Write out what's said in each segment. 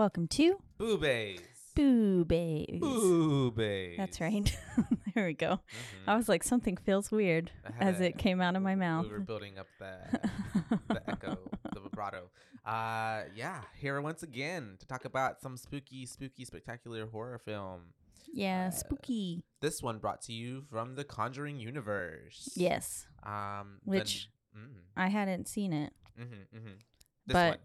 Welcome to boobies. Boobies. Boobies. That's right. there we go. Mhm. I was like, something feels weird as a- it came out of my mouth. We were building up the, the echo, the vibrato. Uh, yeah, here once again to talk about some spooky, spooky, spectacular horror film. yeah, uh, spooky. This one brought to you from the Conjuring universe. Yes, Um, Which- mm, I hadn't seen it, mhm, mhm. This but one.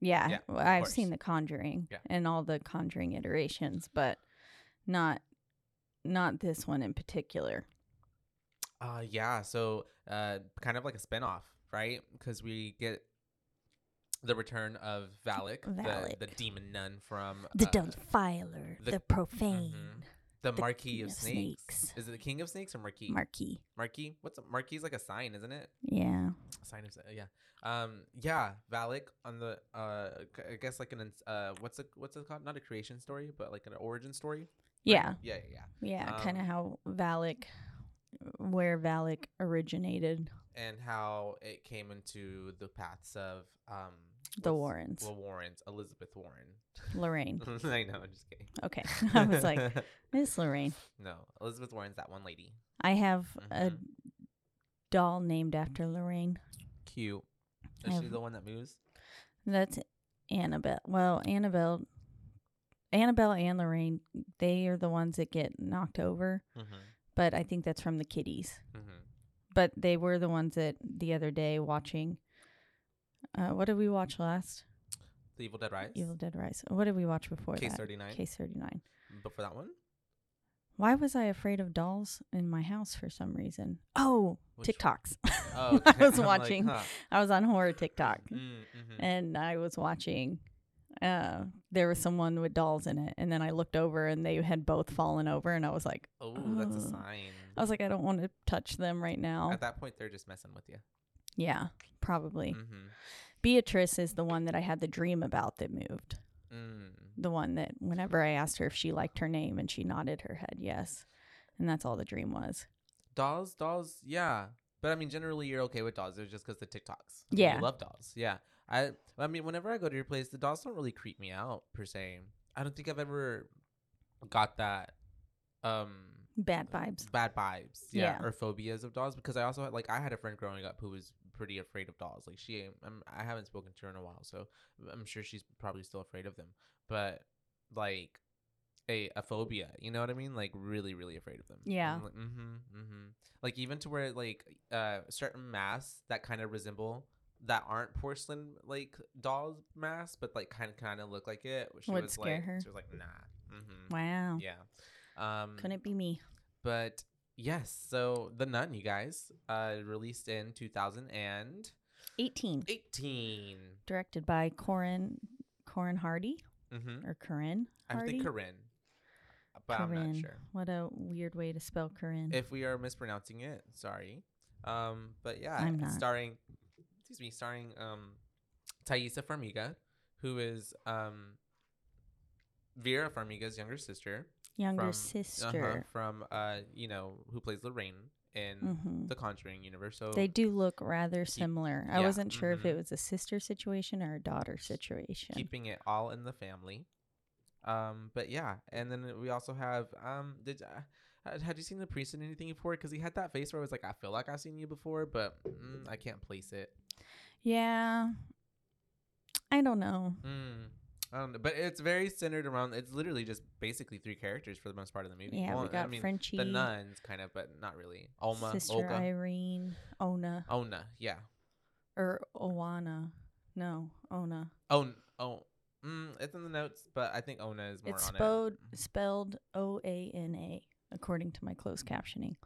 Yeah, Yeah, well, I've course. seen The Conjuring Yeah. and all the Conjuring iterations, but not not this one in particular. Uh, yeah. So, uh, kind of like a spinoff, right? Because we get the return of Valak, The, the demon nun from The uh, Defiler, the- the, Profane, mhm. The the Marquis of of snakes. Snakes. Is it the King of Snakes or Marquis? Marquis. Marquis. What's a, Marquis? Is like a sign, isn't it? Yeah, A sign of yeah. Um, yeah. Valak on the uh, I guess like an uh, what's it what's it called? Not a creation story, but like an origin story. right? yeah, Yeah. Yeah. Yeah. yeah. kind of Um, how Valak, where Valak originated. And how it came into the paths of um The Warrens. Well, Warrens. Elizabeth Warren. Lorraine. I know. I'm just kidding. Okay. I was like, Miss Lorraine. no, Elizabeth Warren's that one lady. I have a Mhm. doll named after Lorraine. Cute. Is she have- the one that moves? That's Annabelle. Well, Annabelle, Annabelle and Lorraine, they are the ones that get knocked over. Mm-hmm. But I think that's from the kitties. Mm-hmm. But they were the ones that the other day watching. Uh, what did we watch last? The Evil Dead Rise. Evil Dead Rise. What did we watch before Case that? thirty nine. Case thirty nine. Before that one. Why was I afraid of dolls in my house for some reason? Oh, Which- TikToks. Oh, I was I'm like, watching. huh. I was on horror TikTok. Mm, mhm. and I was watching. Uh, there was someone with dolls in it, and then I looked over, and they had both fallen over, and I was like, Oh, that's a sign. I was like, I don't want to touch them right now. At that point, they're just messing with you. yeah, probably. Mm-hmm. Beatrice is the one that I had the dream about that moved. Mm. The one that whenever I asked her if she liked her name, and she nodded her head yes, and that's all the dream was. Dolls, dolls, yeah. But I mean, generally, you're okay with dolls. It's just because the TikToks. Yeah. You love dolls. Yeah. I. I mean, whenever I go to your place, the dolls don't really creep me out per se. I don't think I've ever got that. Um. Bad vibes. bad vibes yeah, Yeah. or phobias of dolls because i also had like i had a friend growing up who was pretty afraid of dolls like she I'm, i haven't spoken to her in a while so i'm sure she's probably still afraid of them but like a, a phobia you know what i mean like really really afraid of them Yeah. like, mm-hmm mm-hmm like even to where like uh certain masks that kind of resemble that aren't porcelain like doll masks but like kind of kind of look like it she Would was scare like her. she was like nah mm-hmm Wow. yeah um Couldn't it be me? but yes, so The Nun, you guys, uh, released in 2018. 18. Directed by Corin Corin Hardy Mm-hmm. or Corinne I think Corinne, but I'm not sure. What a weird way to spell Corinne. If we are mispronouncing it, sorry. Um, but yeah, I'm not. starring, excuse me, starring um, Taissa Farmiga, who is um, Vera Farmiga's younger sister. Younger from, sister. uh-huh, from uh, you know, who plays Lorraine in hmm the Conjuring universe. So They do look rather similar. I yeah, wasn't sure if it was a sister situation or a daughter situation. keeping it all in the family. Um, but yeah, and then we also have um, did uh, had- had you seen the priest in anything before? Because he had that face where I was like, I feel like I've seen you before, but mm, I can't place it. yeah. I don't know. Mm. I don't know, but it's very centered around. It's literally just basically three characters for the most part of the movie. Yeah, Well, we got I mean, Frenchie, the nuns, kind of, but not really. Alma, Sister Olga, Irene, Ona, Ona, yeah. or Owana. No, Ona. Oh, oh, mm, it's in the notes, but I think Ona is more It's on spelled it. spelled O A N A according to my closed captioning.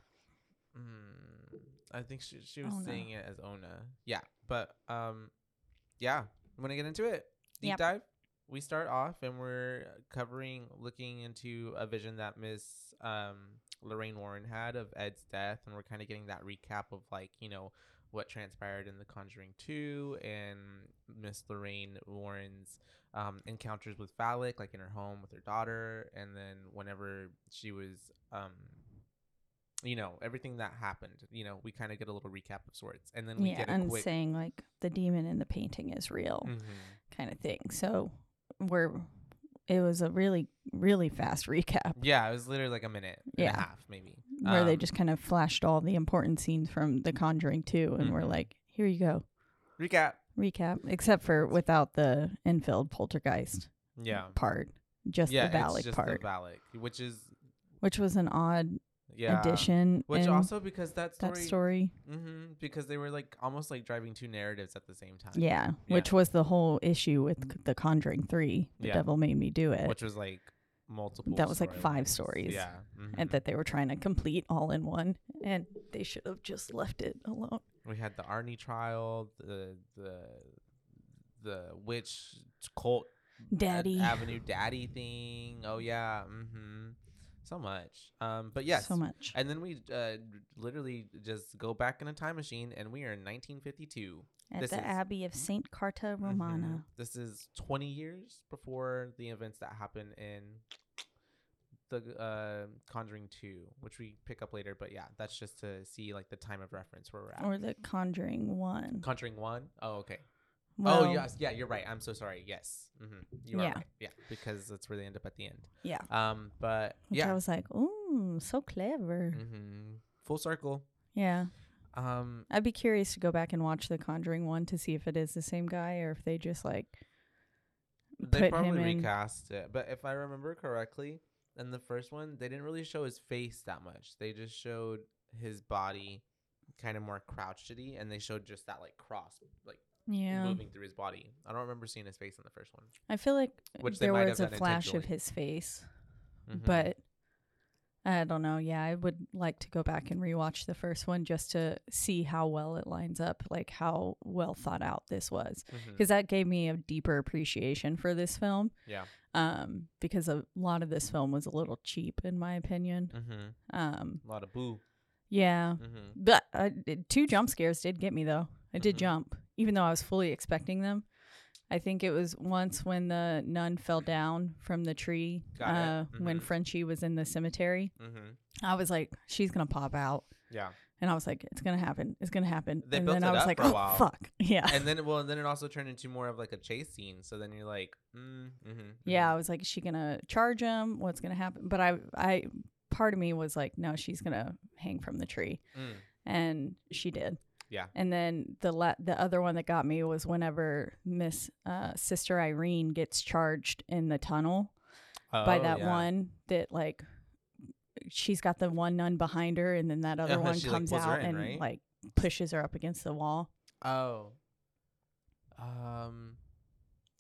Mm, I think she she was Ona. saying it as Ona. Yeah, but um, yeah. Want to get into it? Deep Yep. dive. We start off and we're covering, looking into a vision that Miss um Lorraine Warren had of Ed's death, and we're kind of getting that recap of like you know what transpired in The Conjuring Two and Miss Lorraine Warren's um, encounters with Valak, like in her home with her daughter, and then whenever she was um you know everything that happened you know we kind of get a little recap of sorts and then we yeah, get a and quick saying like the demon in the painting is real, Mhm. kind of thing. So we're it was a really really fast recap yeah it was literally like a minute and Yeah. a half maybe where they Um, just kind of flashed all the important scenes from The Conjuring 2 and we're Mhm. like, here you go, recap recap. Except for without the Enfield poltergeist yeah part, just yeah the Valak it's just part, the Valak, which is which was an odd yeah addition. which also because that story, that story, hmm because they were like almost like driving two narratives at the same time yeah, Yeah. which was the whole issue with c- The Conjuring 3. The Yeah. Devil Made Me Do It. which was like multiple That was, like, five stories. yeah mhm. and that they were trying to complete all in one, and they should have just left it alone. We had the Arnie trial, the the the witch cult Ad- Daddy, Avenue Daddy thing. Oh yeah, mm-hmm. So much. Um, but yes, so much. and then we uh, literally just go back in a time machine, and we are in 1952. At this the is- Abbey of Saint Carta Mhm. Romana. This is 20 years before the events that happen in the uh, Conjuring 2, which we pick up later. But yeah, that's just to see like the time of reference where we're at. Or the Conjuring one. Conjuring 1. Oh, okay. Well, oh yes, yeah, you're right. I'm so sorry. Yes, mm-hmm. you are Yeah. right. Yeah, because that's where they end up at the end. Yeah. Um, but Which yeah, I was like, ooh, so clever. mm-hmm. full circle. Yeah. Um, I'd be curious to go back and watch the Conjuring one to see if it is the same guy or if they just like they probably him in. recast it, but if I remember correctly, in the first one, they didn't really show his face that much. They just showed his body, kind of more crouchedy, and they showed just that like cross, like Yeah. moving through his body. I don't remember seeing his face in the first one. I feel like Which there was a flash of his face, Mhm. but I don't know. Yeah, I would like to go back and rewatch the first one just to see how well it lines up, like how well thought out this was, because that gave me a deeper appreciation for this film. yeah, Um, because a lot of this film was a little cheap, in my opinion. mm-hmm. Um, a lot of boo. yeah, Mm-hmm. but uh, two jump scares did get me though. I did Mhm. jump, even though I was fully expecting them. I think it was once when the nun fell down from the tree uh, it. when. Frenchie was in the cemetery. Mm-hmm. I was like, she's gonna pop out, Yeah, and I was like, it's gonna happen, it's gonna happen. They and built then it I was up like, for a oh while. fuck, yeah, and then well, and then it also turned into more of like a chase scene. So then you're like, mm, mm-hmm, yeah. I was like, is she gonna charge him? What's gonna happen? But I, I, part of me was like, no, she's gonna hang from the tree, Mm. and she did. Yeah. And then the la- the other one that got me was whenever Miss uh, Sister Irene gets charged in the tunnel by Oh, that yeah. one that like she's got the one nun behind her, and then that other Uh-huh, one she, like, comes pulls out in, and right? like pushes her up against the wall. Oh. Um.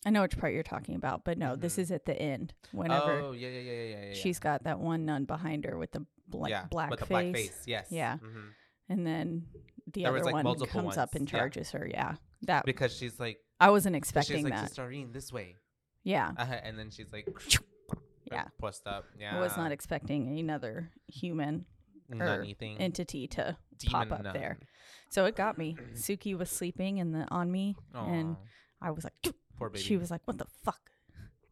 I know which part you're talking about, but no, this Mhm. is at the end. Whenever Oh yeah yeah yeah yeah yeah. yeah. she's got that one nun behind her with the bla- yeah, black with the face, black face. Yes. Yeah. hmm and then the There was, other like, one multiple comes up and ones, yeah. charges her. Yeah, that Because she's like, I wasn't she's expecting like that. Sister Irene this way, Yeah, uh, and then she's like, Yeah. pushed up. Yeah. I was not expecting another human or anything entity to pop up there. So it got me. Suki was sleeping in the on me, and I was like, poor baby. she was like, "What the fuck?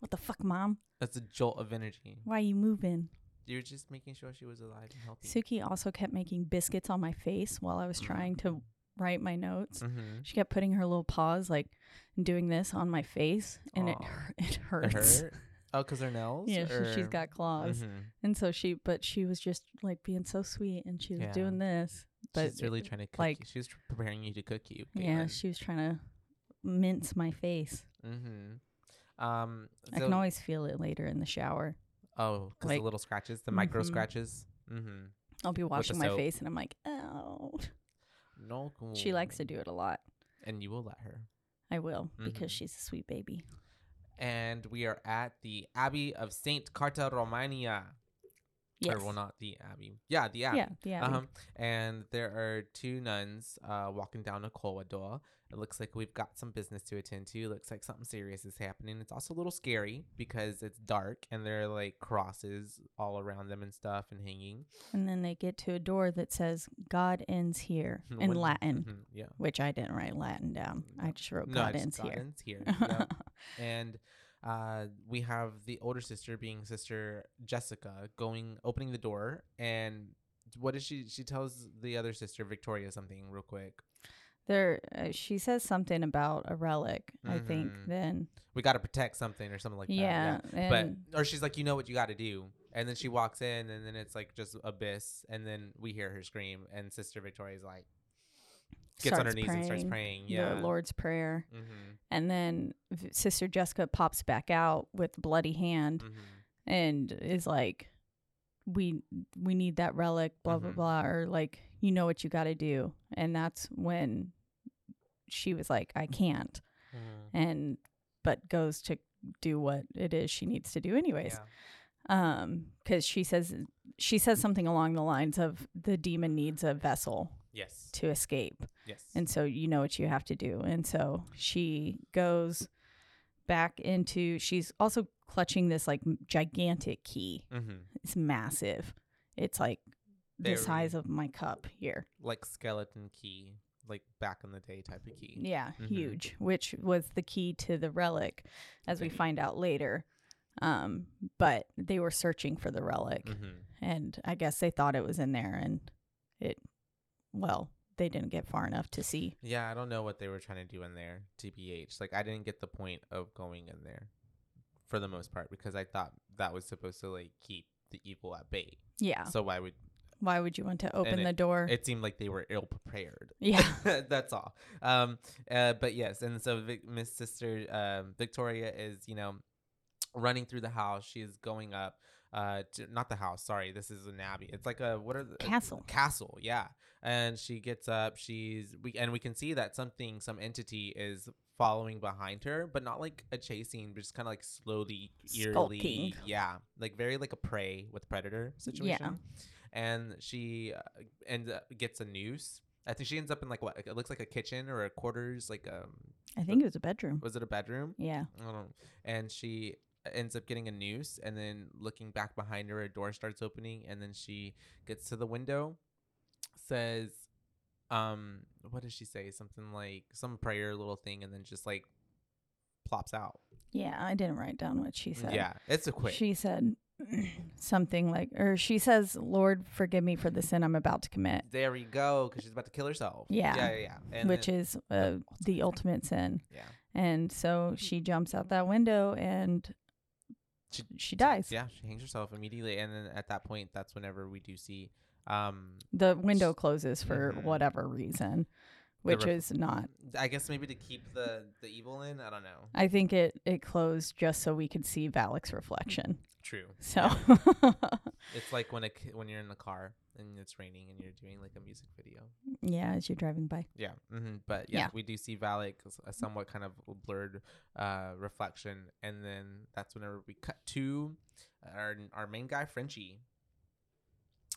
What the fuck, mom? That's a jolt of energy. Why are you moving?" You're just making sure she was alive and healthy. Suki also kept making biscuits on my face while I was trying to write my notes. mm-hmm. She kept putting her little paws like doing this on my face, and it it It hurts. hurt. Oh, cause her nails. Yeah, she, has got claws, Mhm. and so she, but she was just like being so sweet, and she was Yeah. doing this. But she's really it- trying to cook like- you. She was preparing you to cook you. yeah, she was trying to mince my face. Mm-hmm. Um. I can always feel it later in the shower. Oh, because like- the little scratches, the micro Mhm. scratches. Mm-hmm. I'll be washing my soap. face, and I'm like, oh. No. She likes to do it a lot. and you will let her. I will because Mhm. she's a sweet baby. And we are at the Abbey of Saint Carta Romania. Yes. Or well, not the Abbey. Yeah, the Abbey. yeah. Yeah. Uh-huh. And there are two nuns uh, walking down a corridor. It looks like we've got some business to attend to. Looks like something serious is happening. It's also a little scary because it's dark and there are like crosses all around them and stuff and hanging. And then they get to a door that says "God ends here" in When- Latin, Mhm, yeah. which I didn't write Latin down. I just wrote No, "God it's ends God here." ends here. yep. and uh, we have the older sister being sister Jessica going opening the door and what does she she tells the other sister Victoria something real quick. There, uh, she says something about a relic. I think. Mhm. Then, We got to protect something or something like that. yeah, But or she's like, you know what you got to do, and then she walks in, and then it's like just abyss, and then we hear her scream, and Sister Victoria's like gets on her knees and starts praying. Yeah. the Lord's prayer, Mm-hmm. and then Sister Jessica pops back out with bloody hand Mm-hmm. and is like, "We we need that relic." Blah blah Mhm. blah, or like, you know what you got to do, and that's when she was like, "I can't," Mm-hmm. and but goes to do what it is she needs to do anyways. Yeah. um because she says she says something along the lines of the demon needs a vessel Yes. to escape Yes. and so you know what you have to do and so she goes back into she's also clutching this like gigantic key mm-hmm. it's massive it's like the size of my cup here like skeleton key, like back in the day type of key. yeah Mhm. huge which was the key to the relic as we find out later um but they were searching for the relic Mm-hmm. and I guess they thought it was in there, and it, well, they didn't get far enough to see. Yeah, I don't know what they were trying to do in there. TBH, like I didn't get the point of going in there, for the most part, because I thought that was supposed to like keep the evil at bay. Yeah. So why would Why would you want to open it- the door? it seemed like they were ill prepared? yeah. That's all. Um, uh, but yes, and so Vic, Miss Sister um, Victoria is, you know, running through the house. She is going up. Uh, to, not the house. Sorry, this is an abbey. It's like a what are the Castle. Castle, yeah. And she gets up. She's we and we can see that something, some entity is following behind her, but not like a chasing, but just kind of like slowly, eerily, Skulking. yeah, like very like a prey with predator situation. Yeah. And she uh, ends up gets a noose. I think she ends up in like what it looks like a kitchen or a quarters, like um, I think it was a bedroom. was it a bedroom? Yeah. I don't know. And she ends up getting a noose, and then looking back behind her, a door starts opening, and then she gets to the window, says, um, what does she say? Something like some prayer little thing, and then just like plops out. Yeah. I didn't write down what she said. Yeah, it's a quick. She said something like, or she says, Lord, forgive me for the sin I'm about to commit, there we go, because she's about to kill herself. Yeah. yeah, yeah. yeah. And which then- is uh, the ultimate sin. yeah, And so she jumps out that window and She- she dies. yeah. She hangs herself immediately, and then at that point, that's whenever we do see, um, The window closes for Mhm. whatever reason, which ref- is not I guess maybe to keep the the evil in. I don't know. I think it it closed just so we could see Valak's reflection. True. So It's like when a when you're in the car and it's raining and you're doing like a music video. yeah, as you're driving by. Yeah. mm-hmm. But yeah, Yeah. we do see Valak a somewhat kind of blurred uh, reflection, and then that's whenever we cut to our our main guy Frenchie.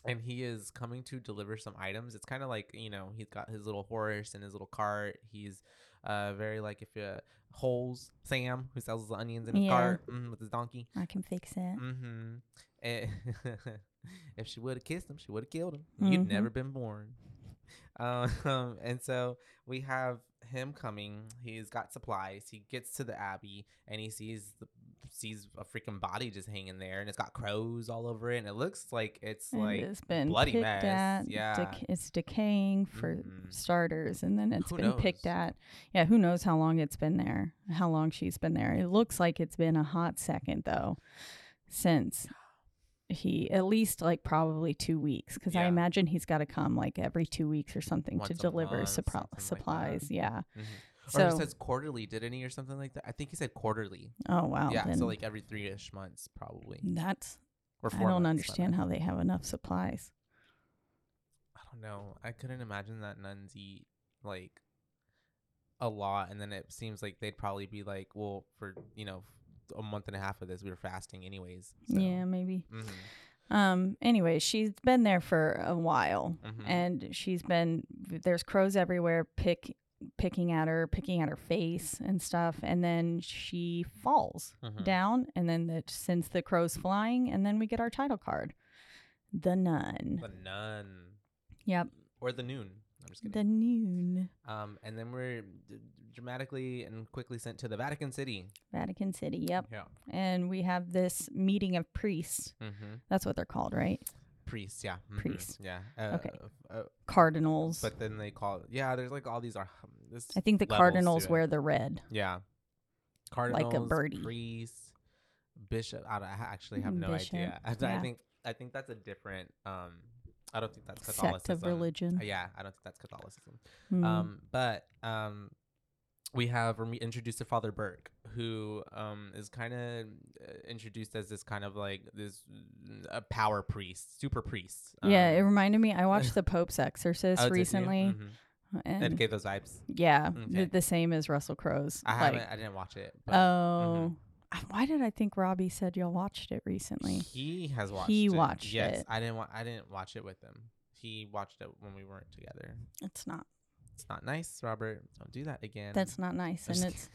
And he is coming to deliver some items. It's kind of like you know he's got his little horse and his little cart. He's uh very like if you holes Sam who sells the onions in a Yeah. cart mhm, with his donkey. I can fix it. Mm-hmm. And if she would have kissed him, she would have killed him. You'd Mhm. never been born. Um, and so we have him coming. He's got supplies. He gets to the abbey and he sees the sees a freaking body just hanging there, and it's got crows all over it, and it looks like it's And like it's been bloody picked mess. at. Yeah. dec- it's decaying for Mhm. starters, and then it's Who been picked at. Yeah, who knows how long it's been there? How long she's been there? It looks like it's been a hot second though, since he at least like probably two weeks because I imagine he's got to come like every two weeks or something to Once a deliver month, something like supplies. yeah. Mhm. So or he says quarterly, didn't he, or something like that? I think he said quarterly. oh wow, yeah, then so like every three ish months, probably. that's Or I don't months, understand how they have enough supplies. I don't know. I couldn't imagine that nuns eat like a lot, and then it seems like they'd probably be like, well, for you know, a month and a half of this, we were fasting anyways. So. Yeah, maybe. hmm Um. Anyway, she's been there for a while, Mhm. and she's been there's crows everywhere, pick picking at her, picking at her face and stuff, and then she falls Mhm. down, and then that sends the crows flying, and then we get our title card, the nun. The nun. Yep, Or the noon. I'm just kidding. the noon, um, and then we're d- dramatically and quickly sent to the Vatican City. Vatican City. Yep, Yeah. and we have this meeting of priests. Mm-hmm. That's what they're called, right? Priests, yeah. mhm, Priests. Yeah. Uh, Okay. Uh, Cardinals. but then they call yeah, there's like all these are, this I think the cardinals wear the red. Yeah. Cardinals, like a birdie. priests, bishop. I, don't, I actually have no Bishop, idea. I, I think I think that's a different. Um, I don't think that's Sect Catholicism. of religion. Uh, yeah, I don't think that's Catholicism. Mm. Um, but um, we have we're introduced to Father Burke, who um is kind of uh, introduced as this kind of like this uh, a power priest, super priest. yeah, it um, reminded me. I watched The Pope's Exorcist oh, recently, Mhm. And It gave those vibes. yeah, Okay. the, the same as Russell Crowe's. I like, haven't. I didn't watch it. But oh, I- why did I think Robbie said y'all watched it recently? He has watched. He it. watched yes, it. I didn't. Wa- I didn't watch it with him. He watched it when we weren't together. It's not. It's not nice, Robert. Don't do that again. That's not nice, I'm and it's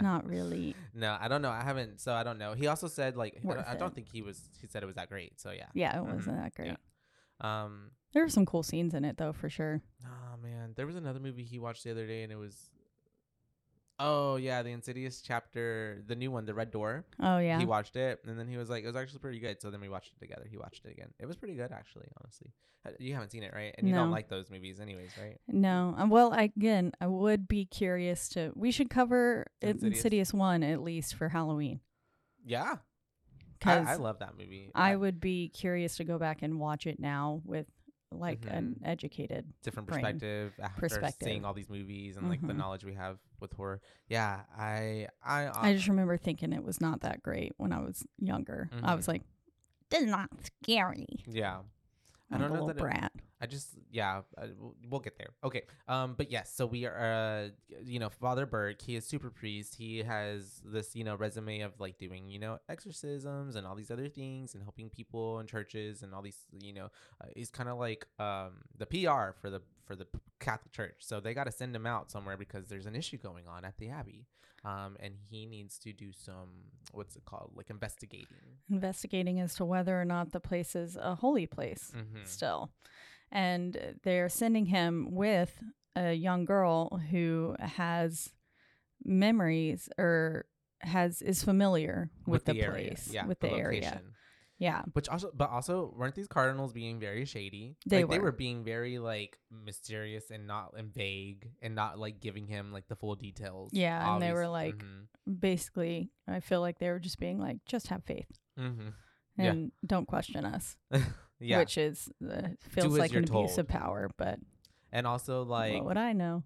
not really. No, I don't know. I haven't. So I don't know. He also said like I don't, I don't it. think he was. He said it was that great. So yeah. Yeah, it Mhm. wasn't that great. Yeah. Um. There were some cool scenes in it, though, for sure. Oh man, there was another movie he watched the other day, and it was. Oh yeah, the Insidious chapter, the new one, the Red Door. Oh yeah, He watched it, and then he was like, "It was actually pretty good." So then we watched it together. He watched it again. It was pretty good, actually. Honestly, Uh, you haven't seen it, right? And you don't like those movies, anyways, right? No. Uh, Well, I, again, I would be curious to. We should cover Insidious, Insidious? One at least for Halloween. Yeah, Because I love that movie. I would be curious to go back and watch it now with like an Mhm. educated. different brain perspective after perspective. seeing all these movies and like the Mhm. knowledge we have with horror. Yeah, I I uh, I just remember thinking it was not that great when I was younger. I was Mhm. like, "This is not scary." yeah. I don't know that it- I just yeah, uh, we'll, get there. Okay. Um but yes, so we are uh you know, Father Burke, he is super priest. He has this, you know, resume of like doing, you know, exorcisms and all these other things and helping people in churches and all these, you know, uh, he's kind of like um the PR for the for the Catholic Church. So they got to send him out somewhere because there's an issue going on at the abbey. Um and he needs to do some what's it called? Like investigating. Investigating as to whether or not the place is a holy place Mhm. still, and they're sending him with a young girl who has memories or has is familiar with, the, area. place, Yeah, with the, area. Yeah, Which also, but also, weren't these cardinals being very shady? They like, They were. were being very like mysterious and not and vague and not like giving him like the full details. Yeah, and they were, like, mhm, basically, I feel like they were just being like, just have faith mhm. Yeah. and don't question us, yeah, which is uh, feels like an abuse of power. But and also like what would I know?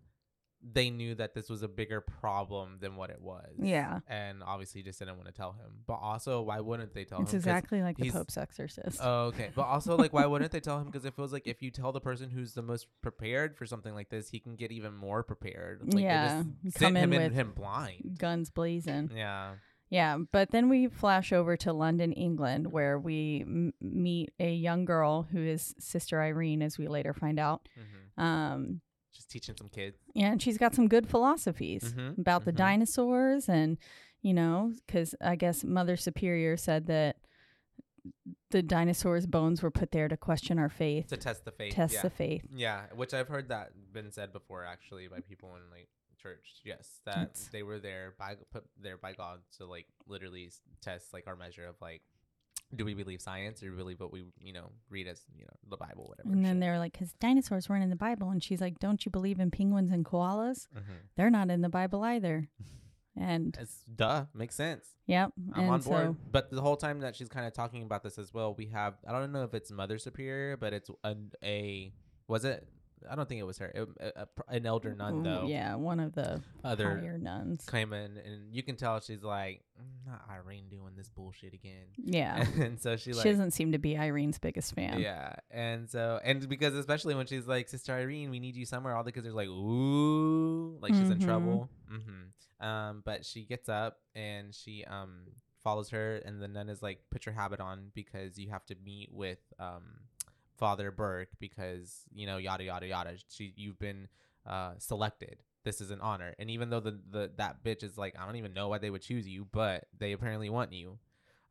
They knew that this was a bigger problem than what it was. Yeah. and obviously just didn't want to tell him. But also, why wouldn't they tell him? It's exactly like the Pope's exorcist. Oh, okay. But also, like, why wouldn't they tell him? Because it feels like if you tell the person who's the most prepared for something like this, he can get even more prepared. Like, they Yeah, just come in him with him blind. Guns blazing. Yeah. Yeah, but then we flash over to London, England, where we m- meet a young girl who is Sister Irene, as we later find out. hmm Um, teaching some kids. yeah, and she's got some good philosophies Mhm, about the mhm. dinosaurs, and you know, because I guess Mother Superior said that the dinosaurs' bones were put there to question our faith, To test the faith. test yeah. the faith. Yeah, which I've heard that been said before actually by people in like church. Yes, that It's- they were there by put there by God to like literally test like our measure of like, do we believe science or believe what we you know read as you know the Bible whatever. And then they're like, because dinosaurs weren't in the Bible. And she's like, don't you believe in penguins and koalas? mm-hmm. They're not in the Bible either. And it's duh makes sense. yep. I'm and on so, board. But the whole time that she's kind of talking about this as well, we have I don't know if it's Mother Superior, but it's a, a was it? I don't think it was her. It, a, a- an elder nun though. Yeah, one of the Other higher nuns. came in, and you can tell she's like, "Mm, not Irene doing this bullshit again. Yeah. and so she she doesn't seem to be Irene's biggest fan. Yeah, and so and because especially when she's like, "Sister Irene, we need you somewhere," all the kids are like, "Ooh," like she's in Mhm. trouble. Mm-hmm. Um, but she gets up and she um follows her, and the nun is like, "Put your habit on because you have to meet with um Father Burke because you know yada yada yada. She you've been uh selected." This is an honor, and even though the, the that bitch is like, I don't even know why they would choose you, but they apparently want you,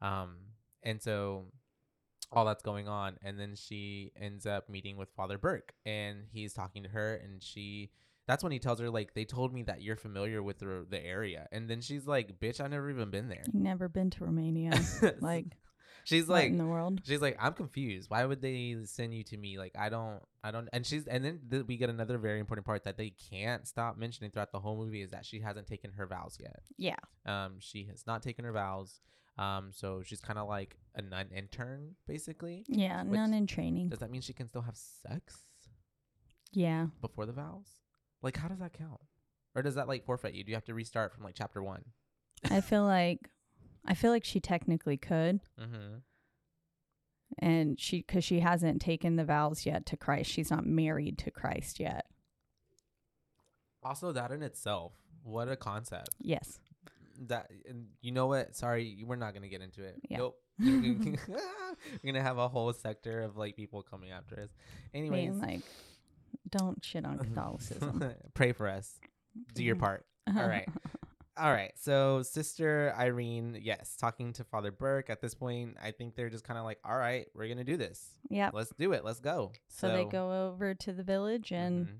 um, and so all that's going on and then she ends up meeting with father burke and he's talking to her and she that's when he tells her like they told me that you're familiar with the, the area and then she's like bitch i've never even been there Never been to Romania. like, she's what like in the world? she's like i'm confused why would they send you to me like i don't i don't and she's and then th- we get another very important part that they can't stop mentioning throughout the whole movie is that she hasn't taken her vows yet Yeah. um, she has not taken her vows. Um, so she's kind of like a nun intern, basically. Yeah, Which- none in training. Does that mean she can still have sex Yeah. before the vows? Like, how does that count? Or does that like forfeit you? Do you have to restart from like chapter one? I feel like I feel like she technically could Mm-hmm. and she cuz she hasn't taken the vows yet to Christ. She's not married to Christ yet. Also, that in itself, what a concept. Yes. That and you know what? Sorry, we're not gonna get into it. Yeah. Nope. We're gonna have a whole sector of like people coming after us. Anyways, Being like don't shit on Catholicism. pray for us. Do your part. All right. All right. So, Sister Irene, yes, talking to Father Burke. At this point, I think they're just kind of like, all right, we're going to do this. Yeah. Let's do it. Let's go. So, they go over to the village and mhm,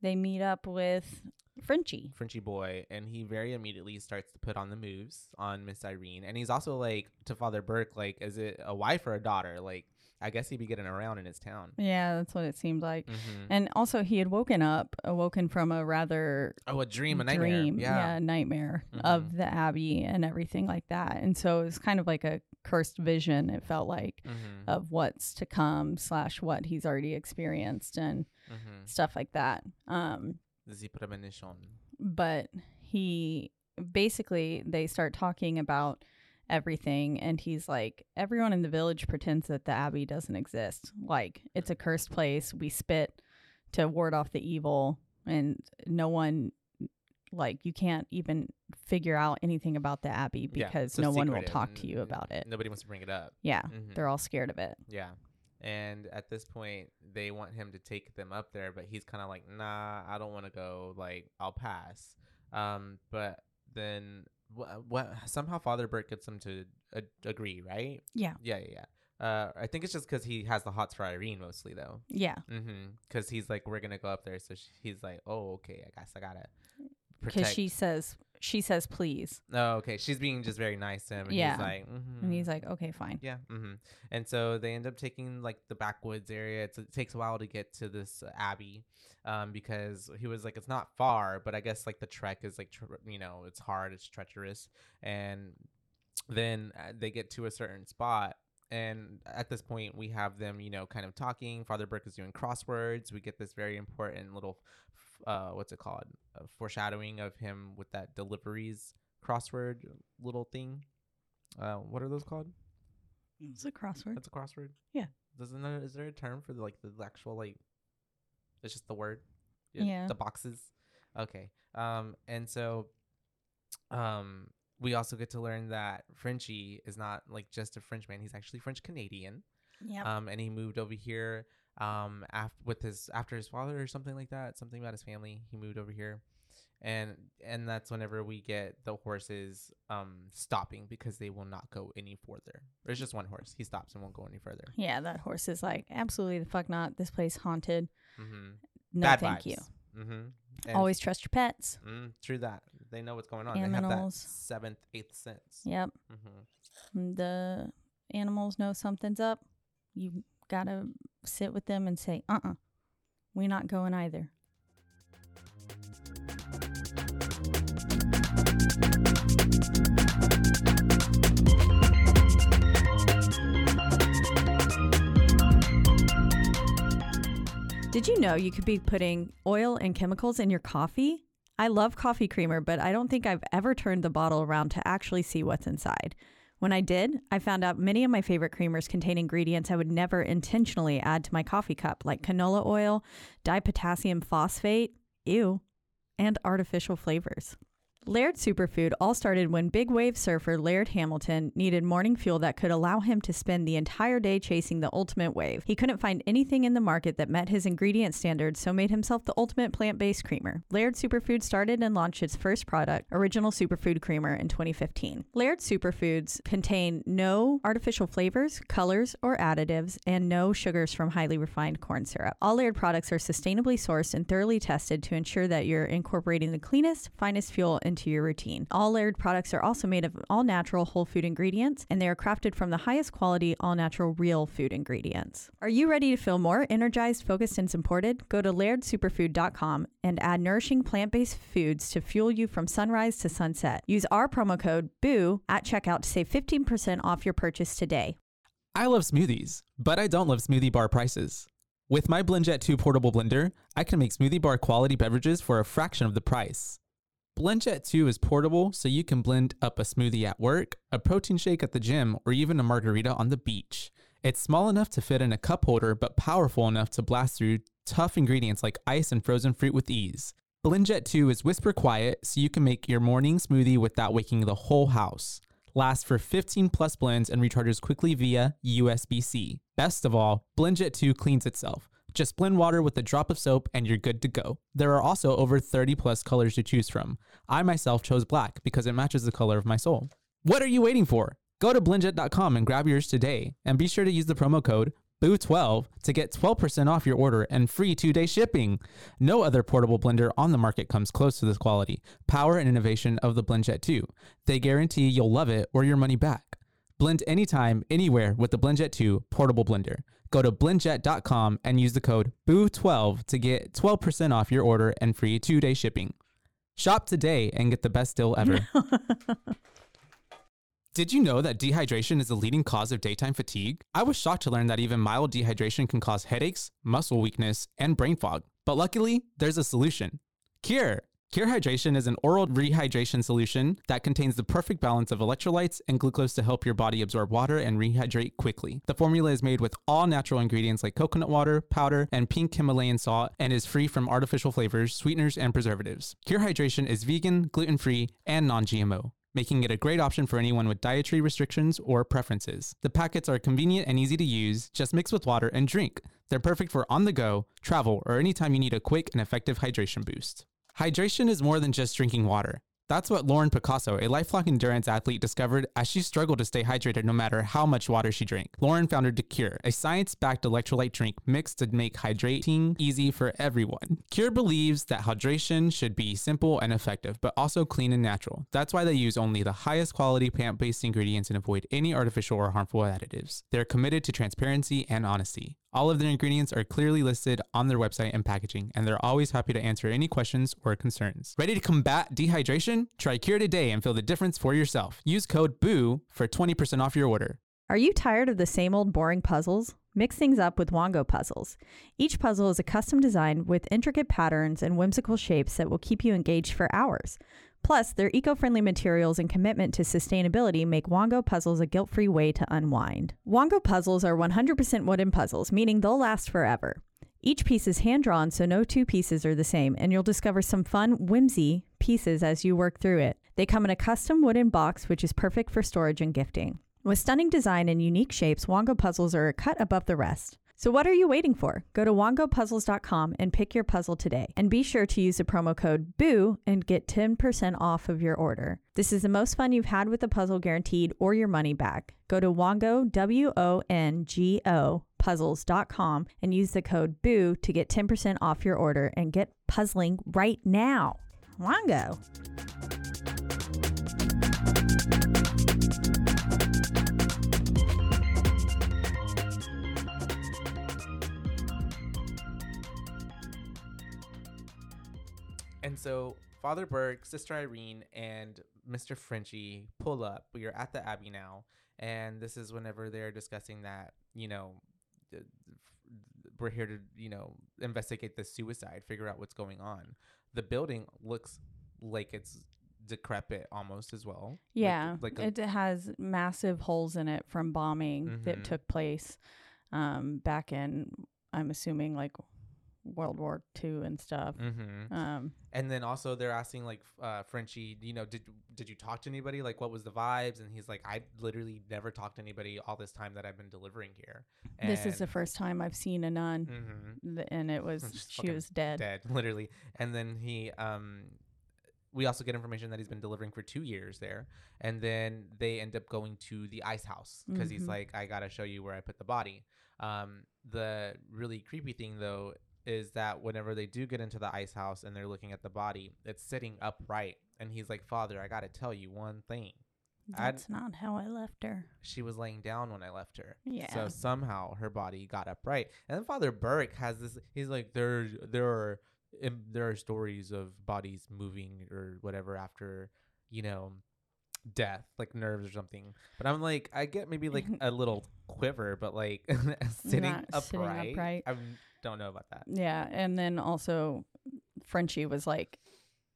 they meet up with Frenchie. Frenchy boy. And he very immediately starts to put on the moves on Miss Irene. And he's also like, to Father Burke, like, is it a wife or a daughter? Like, I guess he'd be getting around in his town. Yeah, that's what it seemed like. Mhm. And also, he had woken up, awoken from a rather Oh, a dream, a nightmare. dream, yeah. nightmare Mhm. of the abbey and everything like that. And so it was kind of like a cursed vision. It felt like Mhm, of what's to come slash what he's already experienced and mhm. stuff like that. Um, The premonition. but he basically they start talking about everything and he's like everyone in the village pretends that the abbey doesn't exist like it's a cursed place we spit to ward off the evil and no one like you can't even figure out anything about the abbey Yeah, because so no one will talk to you about it Nobody wants to bring it up. yeah mm-hmm. they're all scared of it Yeah. And at this point, they want him to take them up there, but he's kind of like, nah, I don't want to go. Like, I'll pass. Um, but then what, what? Somehow Father Burke gets him to a- agree, right? Yeah. Yeah, yeah, yeah. Uh, I think it's just because he has the hots for Irene mostly, though. yeah Mm-hmm. Because he's like, we're gonna go up there, so sh he's like, oh, okay, I guess I gotta because she says she says please oh, okay. She's being just very nice to him, and Yeah. he's like, mm-hmm. and he's like okay fine Yeah. hmm And so they end up taking like the backwoods area. It's, it takes a while to get to this uh, abbey, um, because he was like, it's not far, but I guess like the trek is like, tr- you know, it's hard, it's treacherous, and then uh, they get to a certain spot. And at this point, we have them, you know, kind of talking. Father Burke is doing crosswords. We get this very important little, uh, what's it called? Uh, foreshadowing of him with that deliveries crossword little thing. Uh, what are those called? it's a crossword That's a crossword. Yeah. Doesn't there is there a term for the, like the actual like? It's just the word. Yeah. The boxes. Okay. Um. And so, um, we also get to learn that Frenchie is not like just a Frenchman. He's actually French Canadian. yeah Um. And he moved over here. Um. After with his after his father or something like that. Something about his family. He moved over here. And and that's whenever we get the horses um stopping because they will not go any further. There's just one horse. He stops and won't go any further. Yeah, that horse is like, absolutely the fuck not. This place haunted. Mm-hmm. No, Bad thank vibes. you. Mm-hmm. Always trust your pets. Mm, true that. They know what's going on. Animals. They have that seventh, eighth sense. Yep. Mm-hmm. Mm, The animals know something's up. You gotta sit with them and say, uh uh we're not going either. Did you know you could be putting oil and chemicals in your coffee? I love coffee creamer, but I don't think I've ever turned the bottle around to actually see what's inside. When I did, I found out many of my favorite creamers contain ingredients I would never intentionally add to my coffee cup, like canola oil, dipotassium phosphate, ew, and artificial flavors. Laird Superfood all started when big wave surfer Laird Hamilton needed morning fuel that could allow him to spend the entire day chasing the ultimate wave. He couldn't find anything in the market that met his ingredient standards, so made himself the ultimate plant-based creamer. Laird Superfood started and launched its first product, Original Superfood Creamer, in 2015. Laird Superfoods contain no artificial flavors, colors, or additives, and no sugars from highly refined corn syrup. All Laird products are sustainably sourced and thoroughly tested to ensure that you're incorporating the cleanest, finest fuel into your routine. All Laird products are also made of all natural whole food ingredients, and they are crafted from the highest quality, all natural, real food ingredients. Are you ready to feel more energized, focused, and supported? Go to lairdsuperfood.com and add nourishing plant based foods to fuel you from sunrise to sunset. Use our promo code BOO at checkout to save 15% off your purchase today. I love smoothies, but I don't love smoothie bar prices. With my BlendJet 2 portable blender, I can make smoothie bar quality beverages for a fraction of the price. BlendJet 2 is portable, so you can blend up a smoothie at work, a protein shake at the gym, or even a margarita on the beach. It's small enough to fit in a cup holder, but powerful enough to blast through tough ingredients like ice and frozen fruit with ease. BlendJet 2 is whisper quiet, so you can make your morning smoothie without waking the whole house. Lasts for 15 plus blends and recharges quickly via USB C. Best of all, BlendJet 2 cleans itself. Just blend water with a drop of soap and you're good to go. There are also over 30 plus colors to choose from. I myself chose black because it matches the color of my soul. What are you waiting for? Go to blendjet.com and grab yours today. And be sure to use the promo code BOO12 to get 12% off your order and free two day shipping. No other portable blender on the market comes close to this quality, power, and innovation of the BlendJet 2. They guarantee you'll love it or your money back. Blend anytime, anywhere with the BlendJet 2 portable blender. Go to blendjet.com and use the code BOO12 to get 12% off your order and free two day shipping. Shop today and get the best deal ever. Did you know that dehydration is the leading cause of daytime fatigue? I was shocked to learn that even mild dehydration can cause headaches, muscle weakness, and brain fog. But luckily, there's a solution. Cure. Cure Hydration is an oral rehydration solution that contains the perfect balance of electrolytes and glucose to help your body absorb water and rehydrate quickly. The formula is made with all natural ingredients like coconut water, powder, and pink Himalayan salt and is free from artificial flavors, sweeteners, and preservatives. Cure Hydration is vegan, gluten free, and non GMO making it a great option for anyone with dietary restrictions or preferences. The packets are convenient and easy to use, just mix with water and drink. They're perfect for on the go, travel, or anytime you need a quick and effective hydration boost. Hydration is more than just drinking water. That's what Lauren Picasso, a lifelong endurance athlete, discovered as she struggled to stay hydrated no matter how much water she drank. Lauren founded Cure, a science backed electrolyte drink mix to make hydrating easy for everyone. Cure believes that hydration should be simple and effective, but also clean and natural. That's why they use only the highest quality plant based ingredients and avoid any artificial or harmful additives. They're committed to transparency and honesty. All of their ingredients are clearly listed on their website and packaging, and they're always happy to answer any questions or concerns. Ready to combat dehydration? Try Cure today and feel the difference for yourself. Use code BOO for 20% off your order. Are you tired of the same old boring puzzles? Mix things up with Wongo puzzles. Each puzzle is a custom design with intricate patterns and whimsical shapes that will keep you engaged for hours. Plus, their eco friendly materials and commitment to sustainability make Wongo puzzles a guilt free way to unwind. Wongo puzzles are 100% wooden puzzles, meaning they'll last forever. Each piece is hand drawn, so no two pieces are the same, and you'll discover some fun, whimsy pieces as you work through it. They come in a custom wooden box, which is perfect for storage and gifting. With stunning design and unique shapes, Wongo puzzles are a cut above the rest. So what are you waiting for? Go to wongopuzzles.com and pick your puzzle today. And be sure to use the promo code BOO and get 10% off of your order. This is the most fun you've had with a puzzle guaranteed or your money back. Go to Wongo, W O N G O, puzzles.com and use the code BOO to get 10% off your order and get puzzling right now. Wongo. And so Father Burke, Sister Irene, and Mr. Frenchie pull up. We are at the Abbey now, and this is whenever they're discussing that you know we're here to you know investigate the suicide, figure out what's going on. The building looks like it's decrepit almost as well. Yeah, like, a- it has massive holes in it from bombing Mhm. that took place um, back in, I'm assuming, like World War II and stuff. Mhm. Um, And then also they're asking like uh, Frenchie, you know, did did you talk to anybody? Like, what was the vibes? And he's like, I literally never talked to anybody all this time that I've been delivering here. this is the first time I've seen a nun, Mhm. and it was Just she was dead. dead, literally. And then he, um, we also get information that he's been delivering for two years there. And then they end up going to the ice house because he's Mhm. like, I gotta show you where I put the body. Um, the really creepy thing though is that whenever they do get into the ice house and they're looking at the body, it's sitting upright. And he's like, Father, I gotta tell you one thing. I'd- That's not how I left her. She was laying down when I left her. Yeah. So somehow her body got upright. And then Father Burke has this. He's like, there, there are, im- there are stories of bodies moving or whatever after, you know, death, like nerves or something. But I'm like, I get maybe like a little quiver, but like sitting upright. sitting upright. I don't know about that. Yeah, and then also Frenchie was like,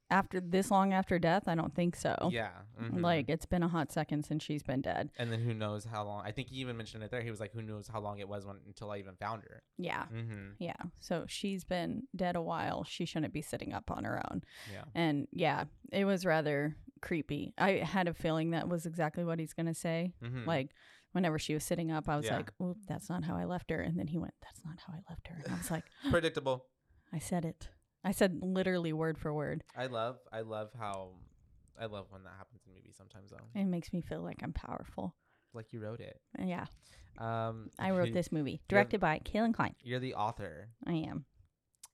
after this long after death, I don't think so. Yeah. mhm. Like it's been a hot second since she's been dead. And then who knows how long? I think he even mentioned it there. He was like, who knows how long it was when, until I even found her. Yeah. Mm-hmm. Yeah. So she's been dead a while. She shouldn't be sitting up on her own. Yeah. And yeah, it was rather creepy. I had a feeling that was exactly what he's going to say. Mm-hmm. Like whenever she was sitting up, I was Yeah. like, "Oop, that's not how I left her." And then he went, "That's not how I left her." And I was like, predictable. "I said it. I said literally word for word." I love I love how I love when that happens in movies sometimes though. It makes me feel like I'm powerful. Like you wrote it. And yeah, Um I wrote this movie, directed by Kaylin Klein. You're the author. I am.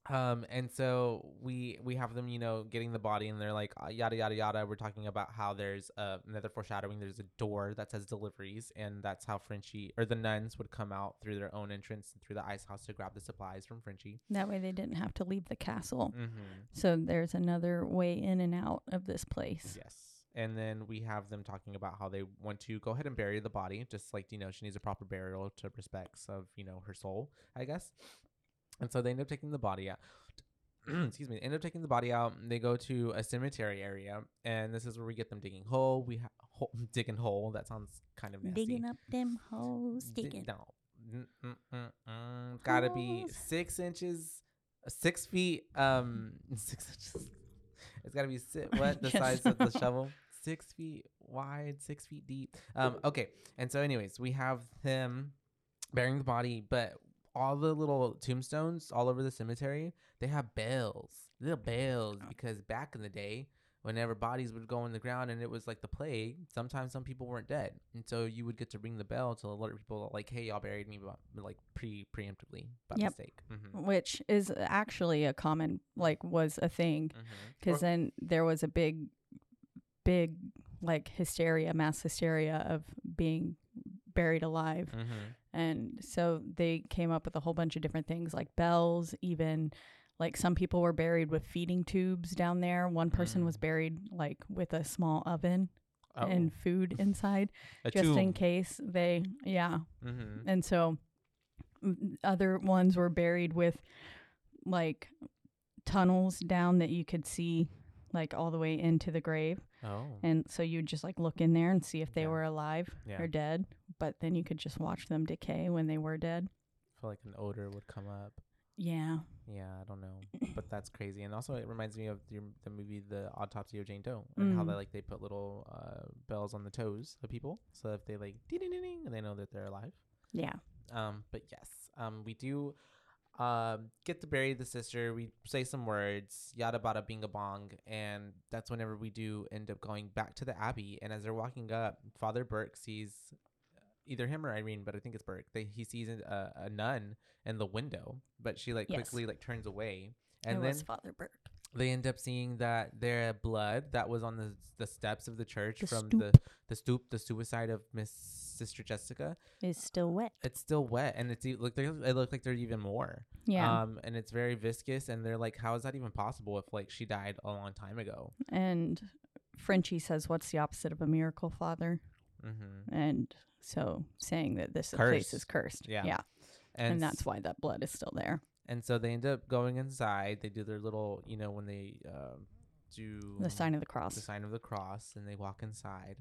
Um and so we we have them, you know, getting the body and they're like uh, yada yada yada. We're talking about how there's uh, another foreshadowing. There's a door that says deliveries and that's how Frenchie or the nuns would come out through their own entrance through the ice house to grab the supplies from Frenchie. That way they didn't have to leave the castle. Mhm. So there's another way in and out of this place. Yes. And then we have them talking about how they want to go ahead and bury the body, just like, you know, she needs a proper burial to respects of, you know, her soul, I guess. And so they end up taking the body out. Excuse me. They end up taking the body out. They go to a cemetery area, and this is where we get them digging hole. We ha- hole, digging hole. That sounds kind of nasty. Digging up them holes, Di- digging. no. Mm, mm. Gotta be six inches, six feet. Um, six inches. It's gotta be si- what the size of the shovel? Six feet wide, six feet deep. Um, okay. And so, anyways, we have him burying the body, but all the little tombstones all over the cemetery, they have bells, little bells, because back in the day, whenever bodies would go in the ground and it was like the plague, sometimes some people weren't dead, and so you would get to ring the bell to alert people like, "Hey, y'all buried me," bu- like pre preemptively by Yep. mistake. Mm-hmm. Which is actually a common, like, was a thing. Mm-hmm. Because then there was a big, big, like, hysteria, mass hysteria of being buried alive. mm-hmm. And so they came up with a whole bunch of different things like bells, even like some people were buried with feeding tubes down there. One person was Mm. buried like with a small oven oh, and food inside just in case they, yeah. Mm-hmm. And so mm, other ones were buried with like tunnels down that you could see like all the way into the grave. Oh, And so you'd just like look in there and see if they Yeah. were alive Yeah. or dead. But then you could just watch them decay when they were dead. I feel like an odor would come up. Yeah. Yeah, I don't know, but that's crazy. And also, it reminds me of the, the movie The Autopsy of Jane Doe, and how they Mm. like they put little uh, bells on the toes of people, so if they like ding ding ding, they know that they're alive. Yeah. Um, but yes, Um, we do um get to bury the sister. We say some words, yada bada binga bong, and that's whenever we do end up going back to the abbey. And as they're walking up, Father Burke sees either him or Irene, but I think it's Burke. They, he sees a, a nun in the window, but she like Yes. quickly like turns away, and it then was Father Burke. They end up seeing that their blood that was on the the steps of the church The from stoop. the the stoop, the suicide of Miss Sister Jessica. Is still wet. It's still wet, and it's look. They it look like there's even more. Yeah. Um, and it's very viscous, and they're like, how is that even possible if like she died a long time ago? and Frenchie says, "What's the opposite of a miracle, Father?" Mm-hmm. And so saying that this place is cursed. Yeah. Yeah. And, that's why that blood is still there. And so they end up going inside. They do their little, you know, when they um, do The sign of the cross. the sign of the cross and they walk inside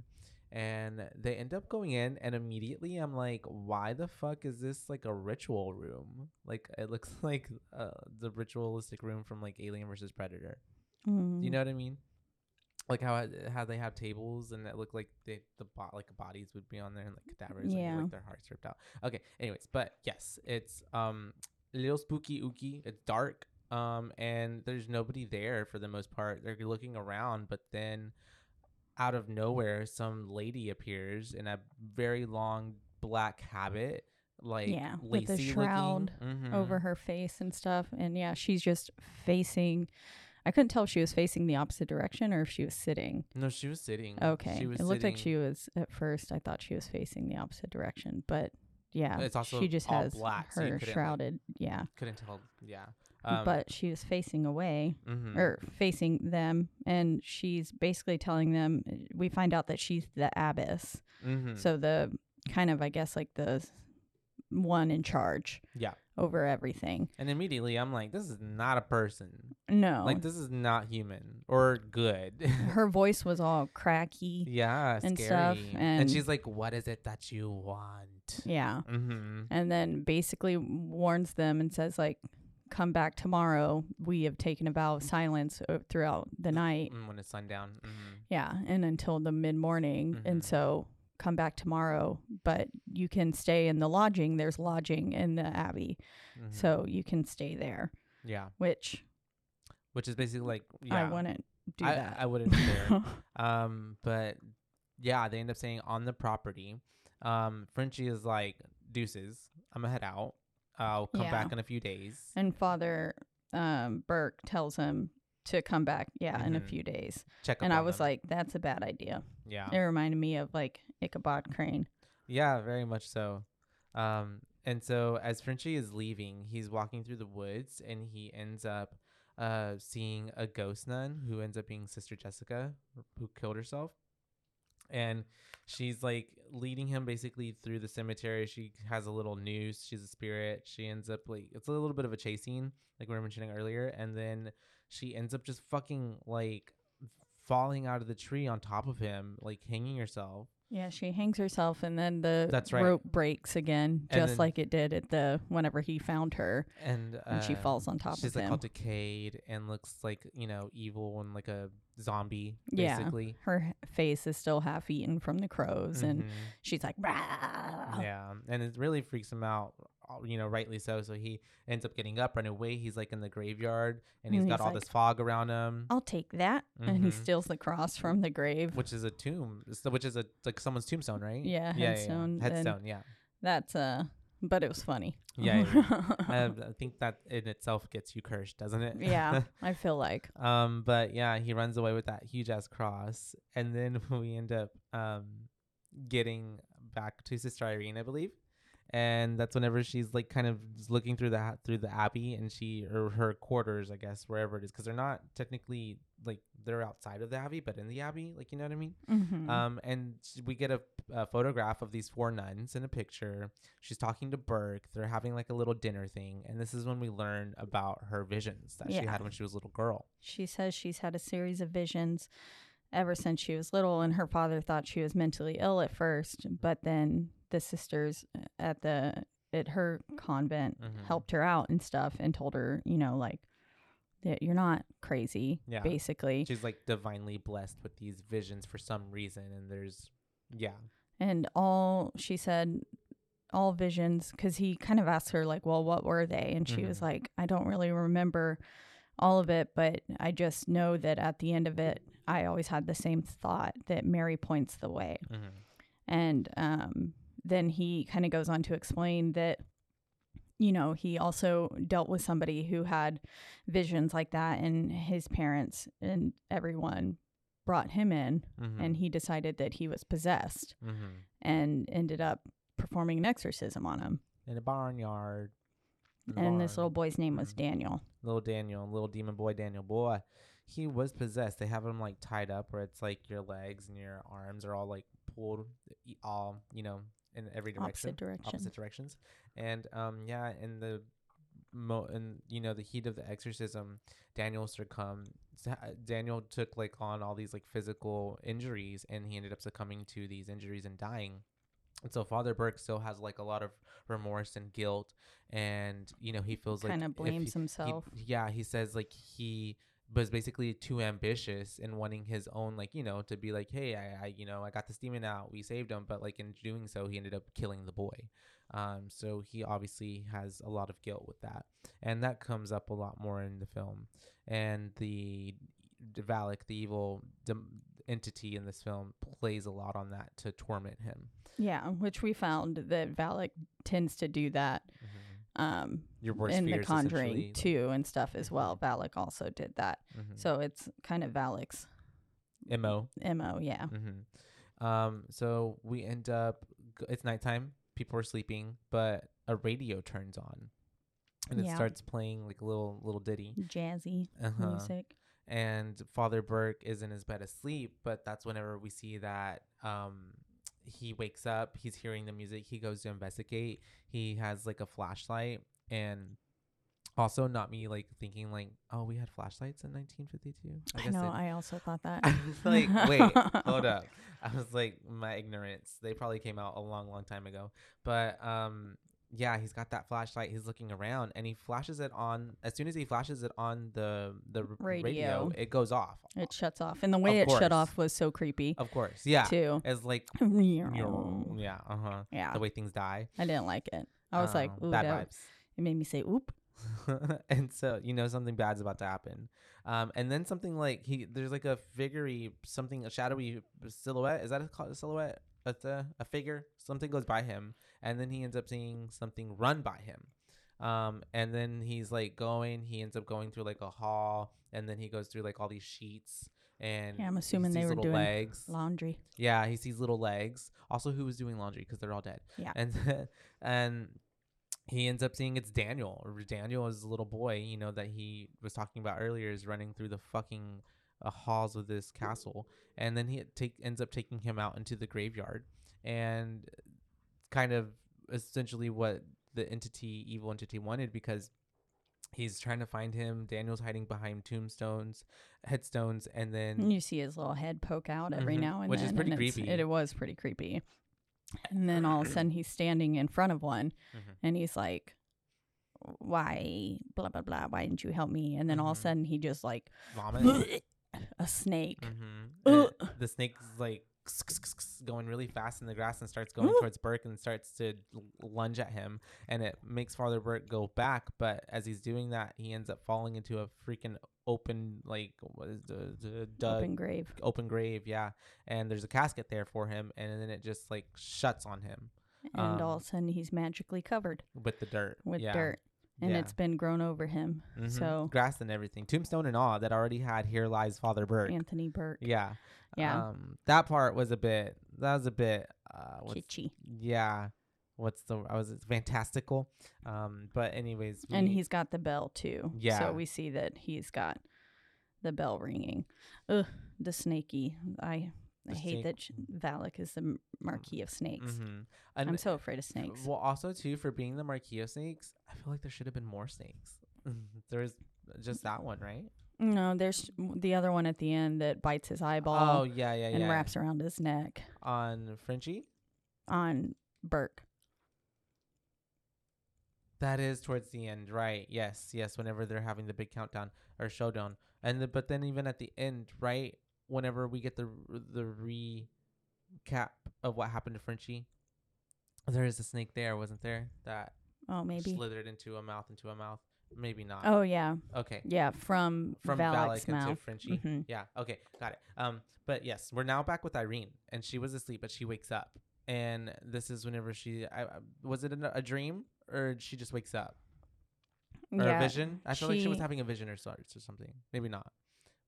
and they end up going in and immediately i'm like why the fuck is this like a ritual room like it looks like uh, the ritualistic room from like alien versus predator Mm. you know what i mean like how how they have tables and it look like they the like bodies would be on there and like cadavers Yeah. and like their hearts ripped out okay anyways but yes it's um a little spooky ooky it's dark um and there's nobody there for the most part they're looking around but then out of nowhere some lady appears in a very long black habit like Yeah, with a shroud looking. over her face and stuff. And yeah, she's just facing. I couldn't tell if she was facing the opposite direction or if she was sitting. no she was sitting Okay. she was it looked like she was at first. I thought she was facing the opposite direction, but yeah, It's also she just all has black, so you her couldn't, like, shrouded. yeah, couldn't tell yeah um, but she was facing away mhm. or facing them, and she's basically telling them. We find out that she's the abbess, Mhm. so the kind of I guess like the s- one in charge yeah over everything. and immediately i'm like this is not a person No, like this is not human or good her voice was all cracky. yeah and scary. stuff, and- she's like what is it that you want Yeah. mm-hmm. And then basically warns them and says like come back tomorrow. We have taken a vow of silence uh, throughout the night. when it's sundown mm-hmm. Yeah, and until the mid-morning. Mhm. And so come back tomorrow, but you can stay in the lodging. There's lodging in the abbey. Mm-hmm. So you can stay there, yeah which which is basically like yeah I wouldn't do I, that. I wouldn't either Um, but yeah, they end up saying on the property. Um, Frenchie is like, deuces, I'm gonna head out. I'll come Yeah. back in a few days. and Father um, Burke tells him to come back, yeah, in a Mhm. few days. Check And I was them. like, that's a bad idea. yeah, It reminded me of like Ichabod Crane. yeah, very much so. Um, and so as Frenchie is leaving, he's walking through the woods and he ends up uh seeing a ghost nun who ends up being Sister Jessica, who killed herself. And she's like leading him basically through the cemetery. She has a little noose. She's a spirit. She ends up like it's a little bit of a chase scene, like we were mentioning earlier, and then she ends up just fucking like falling out of the tree on top of him, like hanging herself. Yeah, she hangs herself, and then the That's right. rope breaks again, just then- like it did at the whenever he found her, and uh, and she falls on top of like him. She's like all decayed and looks like you know evil and like a zombie Yeah. basically Her face is still half eaten from the crows, and Mhm. she's like, "Rah!" yeah and it really freaks him out you know rightly so so he ends up getting up running away he's like in the graveyard and he's And got he's all like, this fog around him I'll take that. And he Mhm. steals the cross from the grave. which is a tomb which is a like someone's tombstone right Yeah, headstone, and- headstone yeah That's uh, but it was funny. Yeah, I, I think that in itself gets you cursed doesn't it yeah, I feel like. Um, but yeah, he runs away with that huge ass cross, and then we end up um getting back to Sister Irene, I believe, and that's whenever she's like kind of looking through the through the abbey, and she or her quarters, I guess, wherever it is, because they're not technically like they're outside of the abbey, but in the abbey, like you know what I mean. Mhm. Um, and we get a, a photograph of these four nuns in a picture. She's talking to Burke. They're having like a little dinner thing, and this is when we learn about her visions that she had when she was a little girl. She says she's had a series of visions ever since she was little, and her father thought she was mentally ill at first, but then the sisters at the at her convent Mhm. helped her out and stuff, and told her, you know, like that you're not crazy, Yeah. basically. She's like divinely blessed with these visions for some reason, and there's yeah, And all she said, all visions because he kind of asked her like, "Well, what were they?" And she was Mhm. like, "I don't really remember all of it, but I just know that at the end of it, I always had the same thought that Mary points the way." Mm-hmm. And um, then he kind of goes on to explain that, you know, he also dealt with somebody who had visions like that, and his parents and everyone brought him in, Mm-hmm. and he decided that he was possessed mm-hmm. and ended up performing an exorcism on him. in a barnyard. And this little boy's name was Mhm. Daniel. little Daniel, little demon boy Daniel boy, he was possessed. They have him like tied up, where it's like your legs and your arms are all like pulled, all you know, in every direction, Opposite direction. opposite directions. And um, yeah, in the mo, in you know the heat of the exorcism, Daniel succumbed. Daniel took like on all these like physical injuries, and he ended up succumbing to these injuries and dying. And so Father Burke still has like a lot of remorse and guilt, and you know he feels like Kind of blames he- himself. he, yeah, he says like he was basically too ambitious in wanting his own like you know to be like hey I, I you know I got this demon out we saved him but like in doing so he ended up killing the boy. Um so he obviously has a lot of guilt with that and that comes up a lot more in the film. And the Valak the evil dem- entity in this film plays a lot on that to torment him. Yeah, which we found that Valak tends to do that um, your worst in The Conjuring 2 and stuff as well. Valak also did that. Mhm. So it's kind of Valak's mo MO, yeah. Mm-hmm. Um, so we end up. It's nighttime. People are sleeping, but a radio turns on, and it Yeah. starts playing like a little little ditty. Jazzy Uh-huh. music. And Father Burke is in his bed asleep, but that's whenever we see that um he wakes up. He's hearing the music. He goes to investigate. He has like a flashlight and. Also, not me like thinking like, oh, we had flashlights in 1952. I, guess know, they- I also thought that. I was like, wait, hold up. I was like, my ignorance. They probably came out a long, long time ago. But um, yeah, he's got that flashlight. He's looking around, and he flashes it on. As soon as he flashes it on the the radio, Radio. it goes off. It shuts off. And the way Of it shut off was so creepy Of course, yeah. too. It's like, yeah. uh huh. Yeah, the way things die. I didn't like it. I was like, Um, ooh, bad that, vibes. it made me say oop. and so you know something bad's about to happen um and then something like he there's like a figurey something a shadowy silhouette is that a, a silhouette a, a figure something goes by him and then he ends up seeing something run by him um and then he's like going he ends up going through like a hall and then he goes through like all these sheets and Yeah, I'm assuming they were doing legs Laundry. yeah, he sees little legs. Also, who was doing laundry because they're all dead. Yeah. and and he ends up seeing it's Daniel. Daniel is a little boy, you know, that he was talking about earlier, is running through the fucking uh, halls of this castle, and then he take ends up taking him out into the graveyard, and kind of essentially what the entity, evil entity, wanted because. He's trying to find him. Daniel's hiding behind tombstones, headstones, and then you see his little head poke out every Mhm, now and which then. is pretty and creepy. It, it was pretty creepy. And then all of a sudden he's standing in front of one Mhm. and he's like, why, blah, blah, blah, why didn't you help me? And then all of a Mhm. sudden he just like, vomit. a snake. Mm-hmm. the snake is like going really fast in the grass and starts going Ooh. towards Burke and starts to lunge at him, and it makes Father Burke go back. But as he's doing that, he ends up falling into a freaking open like what is the, the dug, Open grave. open grave, yeah. And there's a casket there for him, and then it just like shuts on him And all Um, of a sudden he's magically covered with the dirt, with yeah. dirt. And yeah. it's been grown over him. Mhm. So grass and everything, tombstone and all that already had here lies Father Burke. Anthony Burke. Yeah. Yeah. Um, that part was a bit. That was a bit. Uh, Kitschy. yeah. What's the? I was it's fantastical. Um, but anyways, And he's got the bell too. Yeah. So we see that he's got the bell ringing. Ugh, the snaky. I I hate snake. that Ch- Valak is the marquis of snakes. Mhm. I'm so afraid of snakes. Well, also too for being the Marquis of Snakes, I feel like there should have been more snakes. There's just that one, right? No, there's the other one at the end that bites his eyeball oh yeah, yeah, and yeah. wraps around his neck on Frenchie. on Burke. That is towards the end, right? Yes, yes. Whenever they're having the big countdown or showdown, and the, but then even at the end, right? Whenever we get the the recap of what happened to Frenchie, There is a snake there, wasn't there? That Oh, maybe. slithered into a mouth, into a mouth. Maybe not. Oh yeah, okay. yeah. From From Valak's Valak into. Frenchie. Mhm. Yeah. Okay. Got it. Um. But yes, we're now back with Irene, and she was asleep, but she wakes up, and this is whenever she. I, was it a, a dream or she just wakes up or yeah. a vision? I feel like she was having a vision or sorts or something. Maybe not.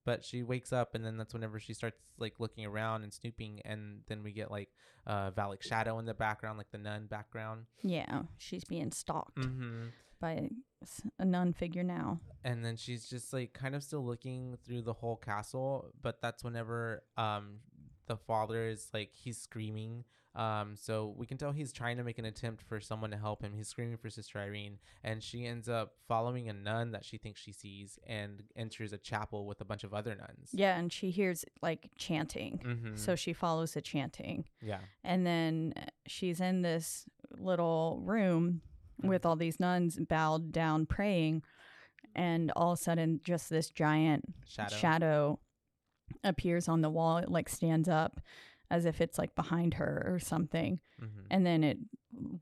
But she wakes up, and then that's whenever she starts like looking around and snooping, and then we get like uh Valak shadow in the background, like the nun background. Yeah, she's being stalked Mm-hmm. by a nun figure now. and then she's just like kind of still looking through the whole castle but that's whenever um the father is like he's screaming um so we can tell he's trying to make an attempt for someone to help him he's screaming for sister irene and she ends up following a nun that she thinks she sees and enters a chapel with a bunch of other nuns Yeah, and she hears like chanting. mm-hmm. So she follows the chanting. yeah And then she's in this little room Mm. with all these nuns bowed down praying. And all of a sudden, just this giant shadow, shadow appears on the wall. It like stands up as if it's like behind her or something. Mm-hmm. And then it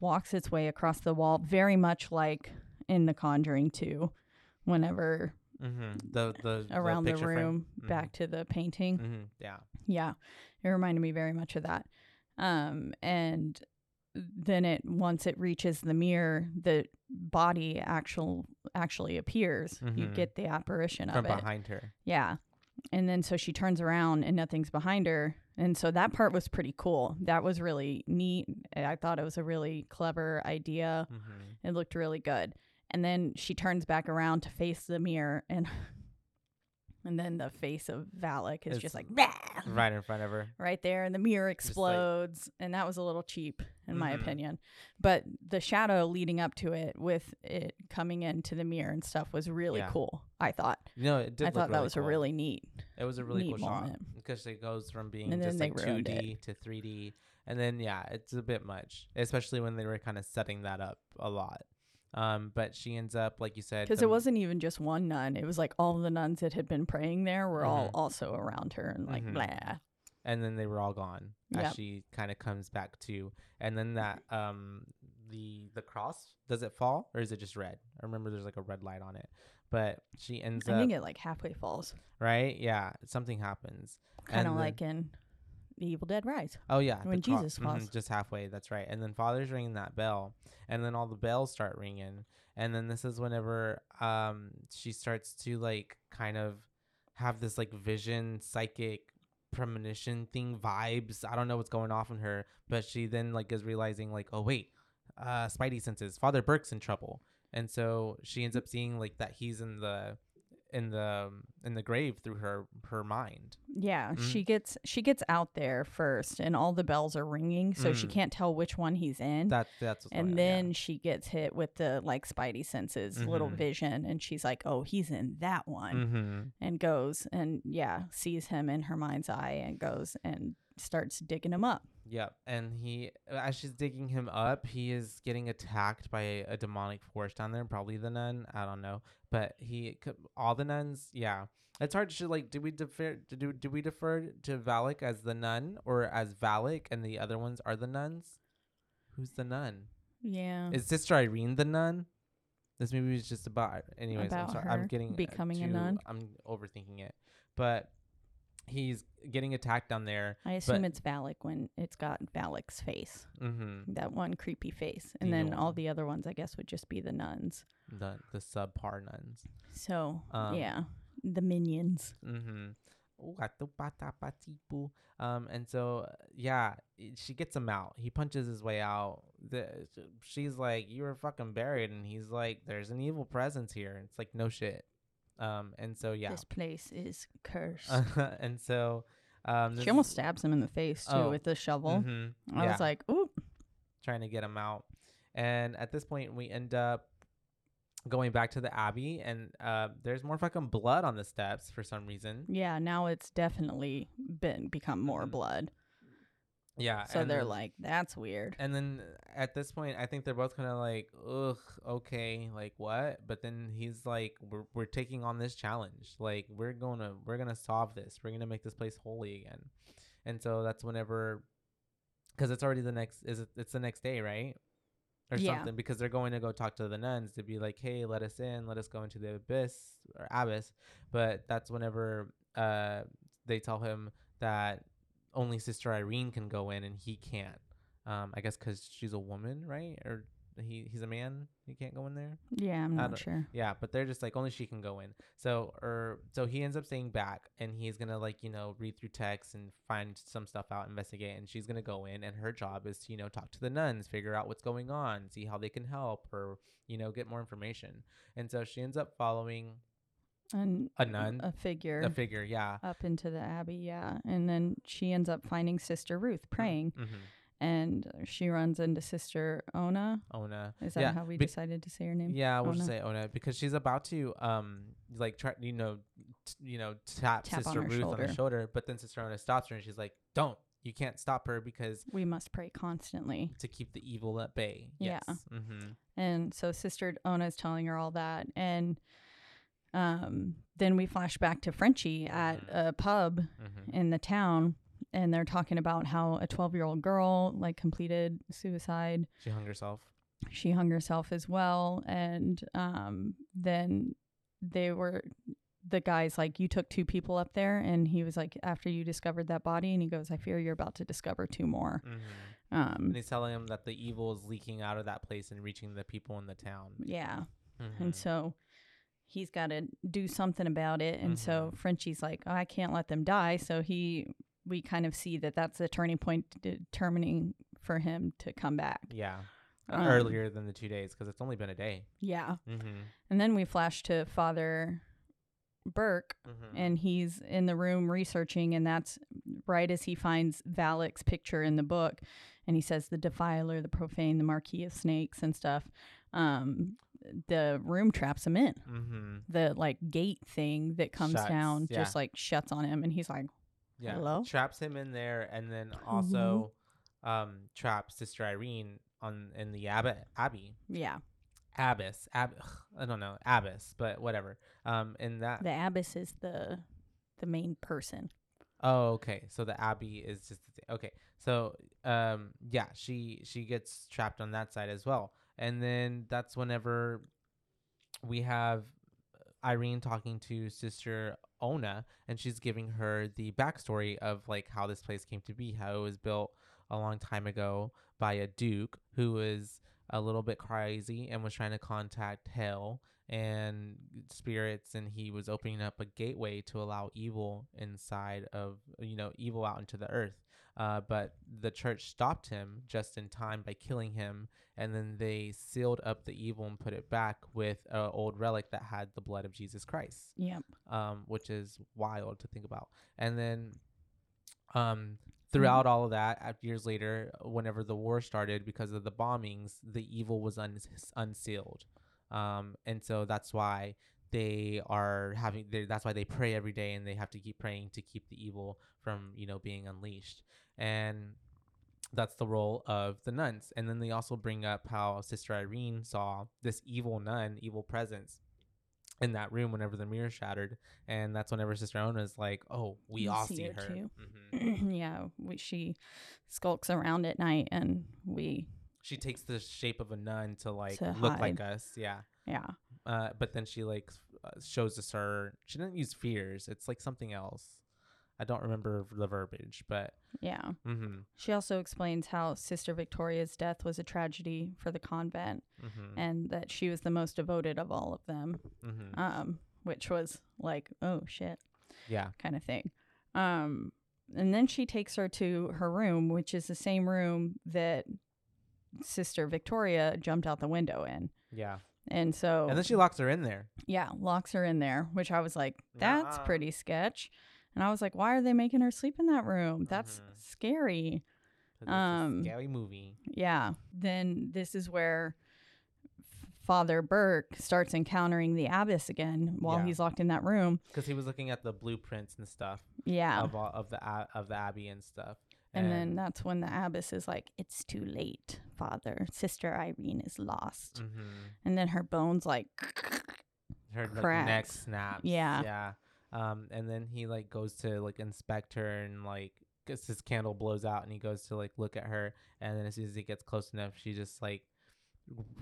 walks its way across the wall, very much like in The Conjuring 2, whenever Mm-hmm. the the around the, frame. room, Mhm. back to the painting. Mhm. yeah Yeah, it reminded me very much of that. Um, and then it once it reaches the mirror, the body actual actually appears. You Mhm. get the apparition from of it. behind her Yeah, and then so she turns around and nothing's behind her, and so that part was pretty cool. That was really neat. I thought it was a really clever idea. mm-hmm. It looked really good. And then she turns back around to face the mirror and. And then the face of Valak is It's just like, "Bah!" right in front of her right there and the mirror like- explodes and that was a little cheap in my Mhm. opinion but the shadow leading up to it with it coming into the mirror and stuff was really Yeah. cool i thought no it did i look thought that was a really neat It was a really neat cool shot moment. because it goes from being And just then like they two ruined D to three D, and then yeah, it's a bit much, especially when they were kind of setting that up a lot. Um, but she ends up like you said, because it wasn't even just one nun it was like all the nuns that had been praying there were all Mhm. also around her and like Mhm. blah and then they were all gone as she kind of comes back to, and then that um the the cross does it fall or is it just red? I remember there's like a red light on it, but she ends i up think it like halfway falls right, yeah, something happens. kind of like in the evil dead rise Oh yeah, When cro- Jesus mhm, just halfway. That's right. And then Father's ringing that bell, and then all the bells start ringing, and then this is whenever um she starts to like kind of have this like vision, psychic premonition thing vibes. I don't know what's going off in her, but she then like is realizing like, oh wait, uh, Spidey senses Father Burke's in trouble, and so she ends up seeing like that he's in the in the in the grave through her her mind. Yeah, Mhm. she gets she gets out there first, and all the bells are ringing, so she Mm. can't tell which one he's in. That that's and on, yeah. then she gets hit with the like Spidey senses, little Mhm. vision, and she's like, "Oh, he's in that one," Mhm. and goes and yeah, sees him in her mind's eye, and goes and starts digging him up. Yep, and he, as she's digging him up, he is getting attacked by a, a demonic force down there. Probably the nun. I don't know, but he, all the nuns. Yeah, it's hard to like. Do we defer? Do do we defer to Valak as the nun or as Valak, and the other ones are the nuns? Who's the nun? Yeah, Is Sister Irene the nun? This movie is just about. Anyways, About I'm sorry. I'm getting uh, becoming a nun? I'm overthinking it, but he's getting attacked down there. I assume but- it's Valak when it's got Valak's face, Mm-hmm. that one creepy face, and The then all the other ones, I guess, would just be the nuns. The the subpar nuns. So Um, yeah, the minions. Mm-hmm. Um, and so yeah, she gets him out. He punches his way out. The, she's like, "You were fucking buried," and he's like, "There's an evil presence here." It's like, no shit. Um, and so yeah, This place is cursed. and so um, she almost stabs him in the face too Oh, with the shovel. Mhm, I yeah, was like, "Ooh, trying to get him out. And at this point, we end up going back to the abbey, and uh, there's more fucking blood on the steps for some reason. yeah." Now it's definitely been become more Mhm. blood. Yeah. So and they're like, "That's weird." And then at this point, I think they're both kind of like, ugh, okay, like what? But then he's like, we're, we're taking on this challenge. Like we're gonna we're gonna solve this. We're gonna make this place holy again. And so that's whenever, because it's already the next is it, it's the next day right or Yeah. something because they're going to go talk to the nuns to be like hey let us in let us go into the abyss or abyss but that's whenever uh they tell him that only sister irene can go in and he can't um i guess because she's a woman right or he he's a man he can't go in there Yeah, I'm not sure. yeah, but they're just like only she can go in. So or so he ends up staying back and he's gonna like, you know, read through texts and find some stuff out, investigate, and she's gonna go in and her job is to, you know, talk to the nuns, figure out what's going on, see how they can help or, you know, get more information. And so she ends up following And a nun, a figure, a figure, yeah. up into the abbey. Yeah, and then she ends up finding Sister Ruth praying, Mm-hmm. and she runs into Sister Ona. Ona. Is that yeah, how we be- decided to say her name? Yeah, we'll just Ona. say Ona because she's about to um like try you know t- you know tap, Tap Sister her Ruth on the shoulder. shoulder, but then Sister Ona stops her and she's like, "Don't! You can't stop her because We must pray constantly. to keep the evil at bay." Yeah. Mm-hmm. And so Sister Ona is telling her all that. And um, then we flash back to Frenchie at Mhm. a pub Mm-hmm. in the town. And they're talking about how a 12 year old girl like completed suicide. She hung herself. She hung herself as well. And um, then they were, the guy's like, You took two people up there. And he was like, After you discovered that body. And he goes, I fear you're about to discover two more. Mm-hmm. Um, And he's telling him that the evil is leaking out of that place and reaching the people in the town. yeah. Mhm. and so he's got to do something about it and so Mhm. frenchie's like oh, i can't let them die so he we kind of see that that's the turning point determining for him to come back yeah, Um, earlier than the two days because it's only been a day. yeah Mm-hmm. and then we flash to father burke Mm-hmm. and he's in the room researching and that's right as he finds valak's picture in the book and he says the defiler the profane the marquis of snakes and stuff um the room traps him in. Mm-hmm. the like gate thing that comes Shuts, down yeah. just like shuts on him and he's like yeah. Hello? traps him in there and then also um traps sister irene on in the abbey abbey. Yeah. Abbess ab- i don't know abbess but whatever. Um and that the abbess is the the main person. Oh okay. So the abbey is just okay. So um yeah she she gets trapped on that side as well and then that's whenever we have Irene talking to sister Ona and she's giving her the backstory of like how this place came to be, how it was built a long time ago by a duke who was a little bit crazy and was trying to contact hell and spirits and he was opening up a gateway to allow evil inside of you know evil out into the earth uh, but the church stopped him just in time by killing him and then they sealed up the evil and put it back with an old relic that had the blood of jesus christ yep um, which is wild to think about. And then um, throughout all of that, uh, years later, whenever the war started, because of the bombings, the evil was un- unsealed. Um, and so that's why they are having, that's why they pray every day and they have to keep praying to keep the evil from, you know, being unleashed. And that's the role of the nuns. And then they also bring up how Sister Irene saw this evil nun, evil presence in that room whenever the mirror shattered. And that's whenever Sister Ona is like, oh, we You all see see her her. Mhm. yeah we, she skulks around at night and we She takes the shape of a nun to like To look like us. Yeah. Yeah Uh, but then she like uh, shows us her, she didn't use fears. It's like something else. I don't remember the verbiage, but yeah mm-hmm, she also explains how sister victoria's death was a tragedy for the convent mm-hmm, and that she was the most devoted of all of them mm-hmm. um which was like oh shit yeah. kind of thing. Um, and then she takes her to her room, which is the same room that Sister Victoria jumped out the window in. Yeah. And so, And then she locks her in there. yeah, locks her in there, which I was like, that's Nuh-uh. pretty sketch. And I was like, why are they making her sleep in that room? That's Mhm. scary. 'cause it's a Um, scary movie. Yeah. Then this is where Father Burke starts encountering the abbess again while Yeah. he's locked in that room. Because he was looking at the blueprints and stuff Yeah. of all, of the of the abbey and stuff. And then that's when the abbess is like, "It's too late, Father. Sister Irene is lost." mhm. And then her bones like, her like, neck snaps. Yeah. Yeah. Um, and then he like goes to like inspect her and like 'cause his candle blows out and he goes to like look at her and then as soon as he gets close enough she just like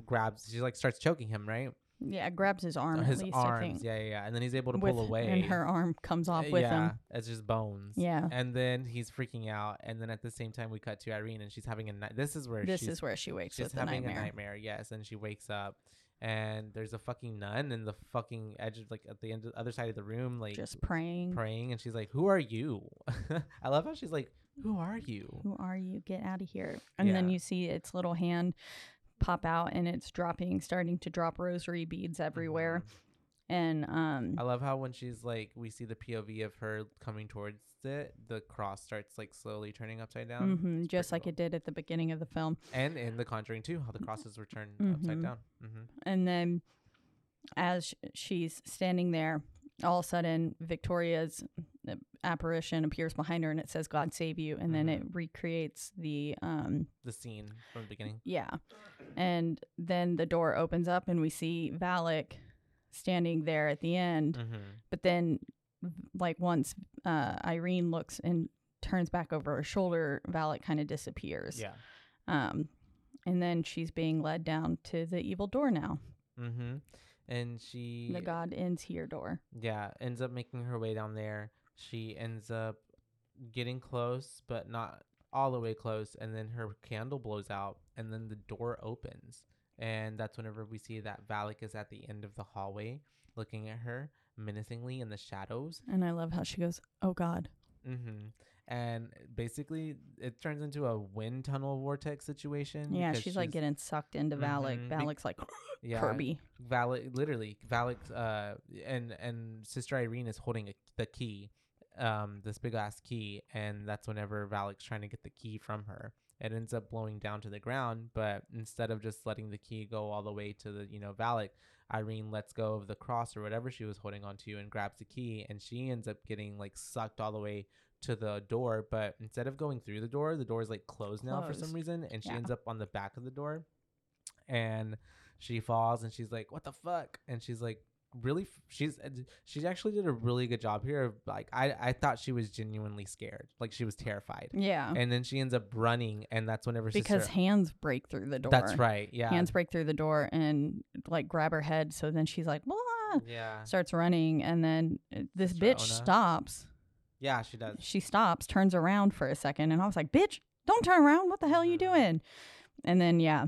grabs she like starts choking him right Yeah, grabs his arm his at least. arms I think. yeah yeah yeah and then he's able to with, pull away and her arm comes off Uh, with yeah, him. it's just bones Yeah. and then he's freaking out and then at the same time we cut to irene and she's having a night this is where This is where she wakes she's having nightmare. a nightmare yes and she wakes up and there's a fucking nun in the fucking edge of like at the end of the other side of the room like Just praying. praying and she's like who are you i love how she's like who are you Who are you? Get out of here. And then you see its little hand pop out and it's dropping, starting to drop rosary beads everywhere. And um i love how when she's like we see the pov of her coming towards it the cross starts like slowly turning upside down mm-hmm, just like cool. it did at the beginning of the film. and in the conjuring 2 how the crosses were turned Mhm. upside down hmm And then as sh- she's standing there, all of a sudden Victoria's apparition appears behind her and it says God save you and then it recreates the um the scene from the beginning yeah. And then the door opens up and we see Valak standing there at the end. mm-hmm. But then like once uh Irene looks and turns back over her shoulder, Valak kind of disappears. yeah Um and then she's being led down to the evil door now. mm-hmm and she The God ends here door. yeah ends up making her way down there she ends up getting close but not all the way close and then her candle blows out and then the door opens and that's whenever we see that Valak is at the end of the hallway looking at her menacingly in the shadows And I love how she goes, "Oh God." mm-hmm. and basically it turns into a wind tunnel vortex situation Yeah, because she's, like getting sucked into Valak. Mhm, Valak's like yeah, Kirby. Valak, literally, Valak, uh, and and Sister Irene is holding a, the key, um, this big ass key, and that's whenever Valak's trying to get the key from her. It ends up blowing down to the ground, but instead of just letting the key go all the way to the, you know, Valak, Irene lets go of the cross or whatever she was holding onto and grabs the key, and she ends up getting like sucked all the way to the door. But instead of going through the door, the door is like closed now for some reason, and she Yeah. ends up on the back of the door, and she falls and she's like what the fuck and she's like really she's uh, she actually did a really good job here like i i thought she was genuinely scared like she was terrified Yeah. and then she ends up running and that's whenever she's Because sister, hands break through the door. that's right yeah Hands break through the door and like grab her head. So then she's like, "Wah," yeah starts running, and then uh, this bitch stops. yeah she does She stops, turns around for a second, and I was like, "Bitch, don't turn around! What the hell are you Mhm. doing?" And then yeah,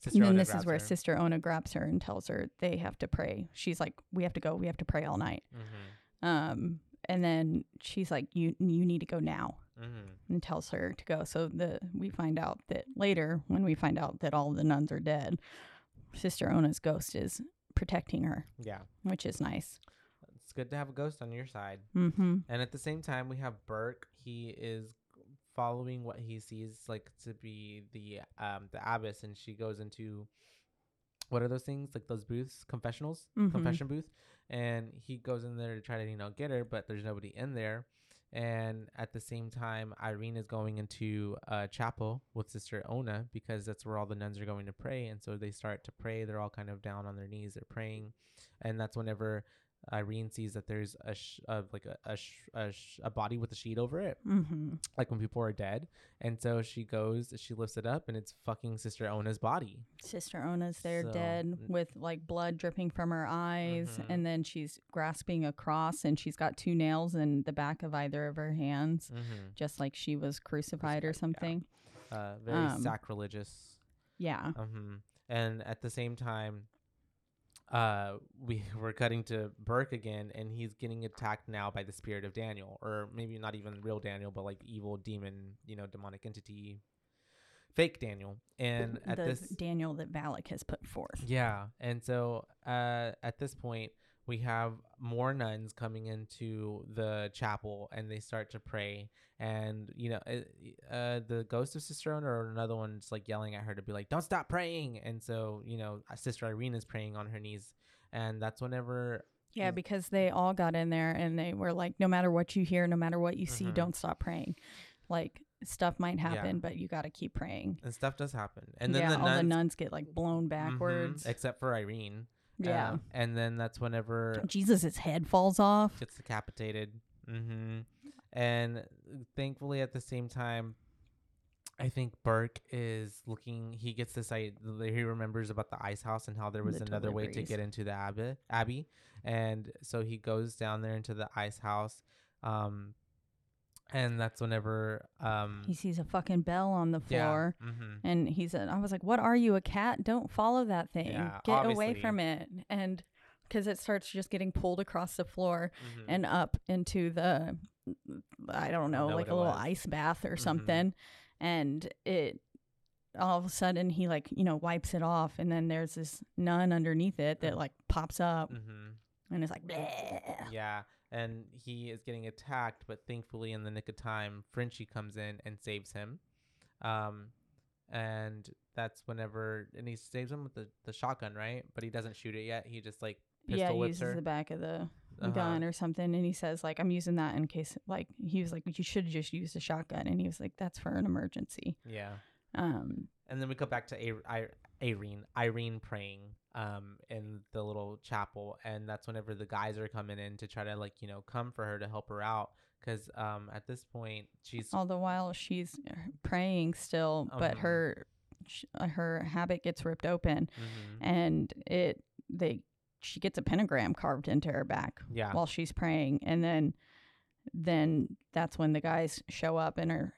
sister and then Ona this is where her. Sister Ona grabs her and tells her they have to pray. She's like, "We have to go. We have to pray all night." Mhm, Um, and then she's like, "You you need to go now." mhm. and tells her to go. So the we find out that later, when we find out that all the nuns are dead, Sister Ona's ghost is protecting her, yeah which is nice. it's good to have a ghost on your side Mm-hmm. And at the same time, we have Burke. He is following what he sees like to be the um the abbess, and she goes into what are those things like those booths, confessionals, Mhm. confession booth, and he goes in there to try to you know get her, but there's nobody in there. And at the same time, Irene is going into a chapel with Sister Ona because that's where all the nuns are going to pray. And so they start to pray. They're all kind of down on their knees. They're praying, and that's whenever Irene sees that there's a sh- uh, like a a, sh- a sh- a body with a sheet over it, Mm-hmm. like when people are dead. And so she goes, she lifts it up, and it's fucking Sister Ona's body. Sister Ona's there So, dead with like blood dripping from her eyes, Mhm. and then she's grasping a cross, and she's got two nails in the back of either of her hands, Mm-hmm. just like she was crucified or Crucified, yeah. something. Uh, very Um, sacrilegious. Yeah. hmm And at the same time, uh, we we're cutting to Burke again, and he's getting attacked now by the spirit of Daniel, or maybe not even real Daniel, but like evil demon, you know, demonic entity, fake Daniel. And at the this, Daniel that Valak has put forth. yeah, and so uh, at this point, we have more nuns coming into the chapel, and they start to pray. And you know, uh, uh, the ghost of Sister Ona or another one's like yelling at her to be like, "Don't stop praying!" And so you know, uh, Sister Irene is praying on her knees, and that's whenever Yeah, because they all got in there and they were like, no matter what you hear, no matter what you see, Mhm. don't stop praying. Like stuff might Yeah. happen, but you got to keep praying. and stuff does happen, and then yeah, the all nuns, the nuns get like blown Mhm, backwards. except for Irene. Yeah, Um, and then that's whenever Jesus' head falls off. gets decapitated. hmm and thankfully at the same time I think Burke is looking. He gets this idea. He remembers about the ice house and how there was The another way to get into the abbey. Abbey, and so he goes down there into the ice house. Um, and that's whenever um, He sees a fucking bell on the yeah, floor. mhm. And he said, I was like, what are you, a cat? Don't follow that thing. Yeah, Get away obviously. from it. And because it starts just getting pulled across the floor Mhm. and up into the, I don't know, know like what a it little was. ice bath or Mhm. something. And it, all of a sudden, he like, you know, wipes it off. And then there's this nun underneath it that Mm. like pops up Mhm. and it's like, Bleh. Yeah, and he is getting attacked, but thankfully, in the nick of time, Frenchie comes in and saves him. Um, and that's whenever, and he saves him with the, the shotgun, right? But he doesn't shoot it yet. He just like pistol yeah, he whips uses her. the back of the Uh-huh. gun or something, and he says like, "I'm using that in case." Like he was like, "You should have just used a shotgun," and he was like, "That's for an emergency." Yeah, Um, and then we go back to a- I- Irene, Irene praying um in the little chapel, and that's whenever the guys are coming in to try to like you know come for her to help her out, because um at this point she's all the while she's praying still, but Uh-huh. her sh- uh, her habit gets ripped open, Mhm. and it they she gets a pentagram carved into her back yeah while she's praying, and then then that's when the guys show up and are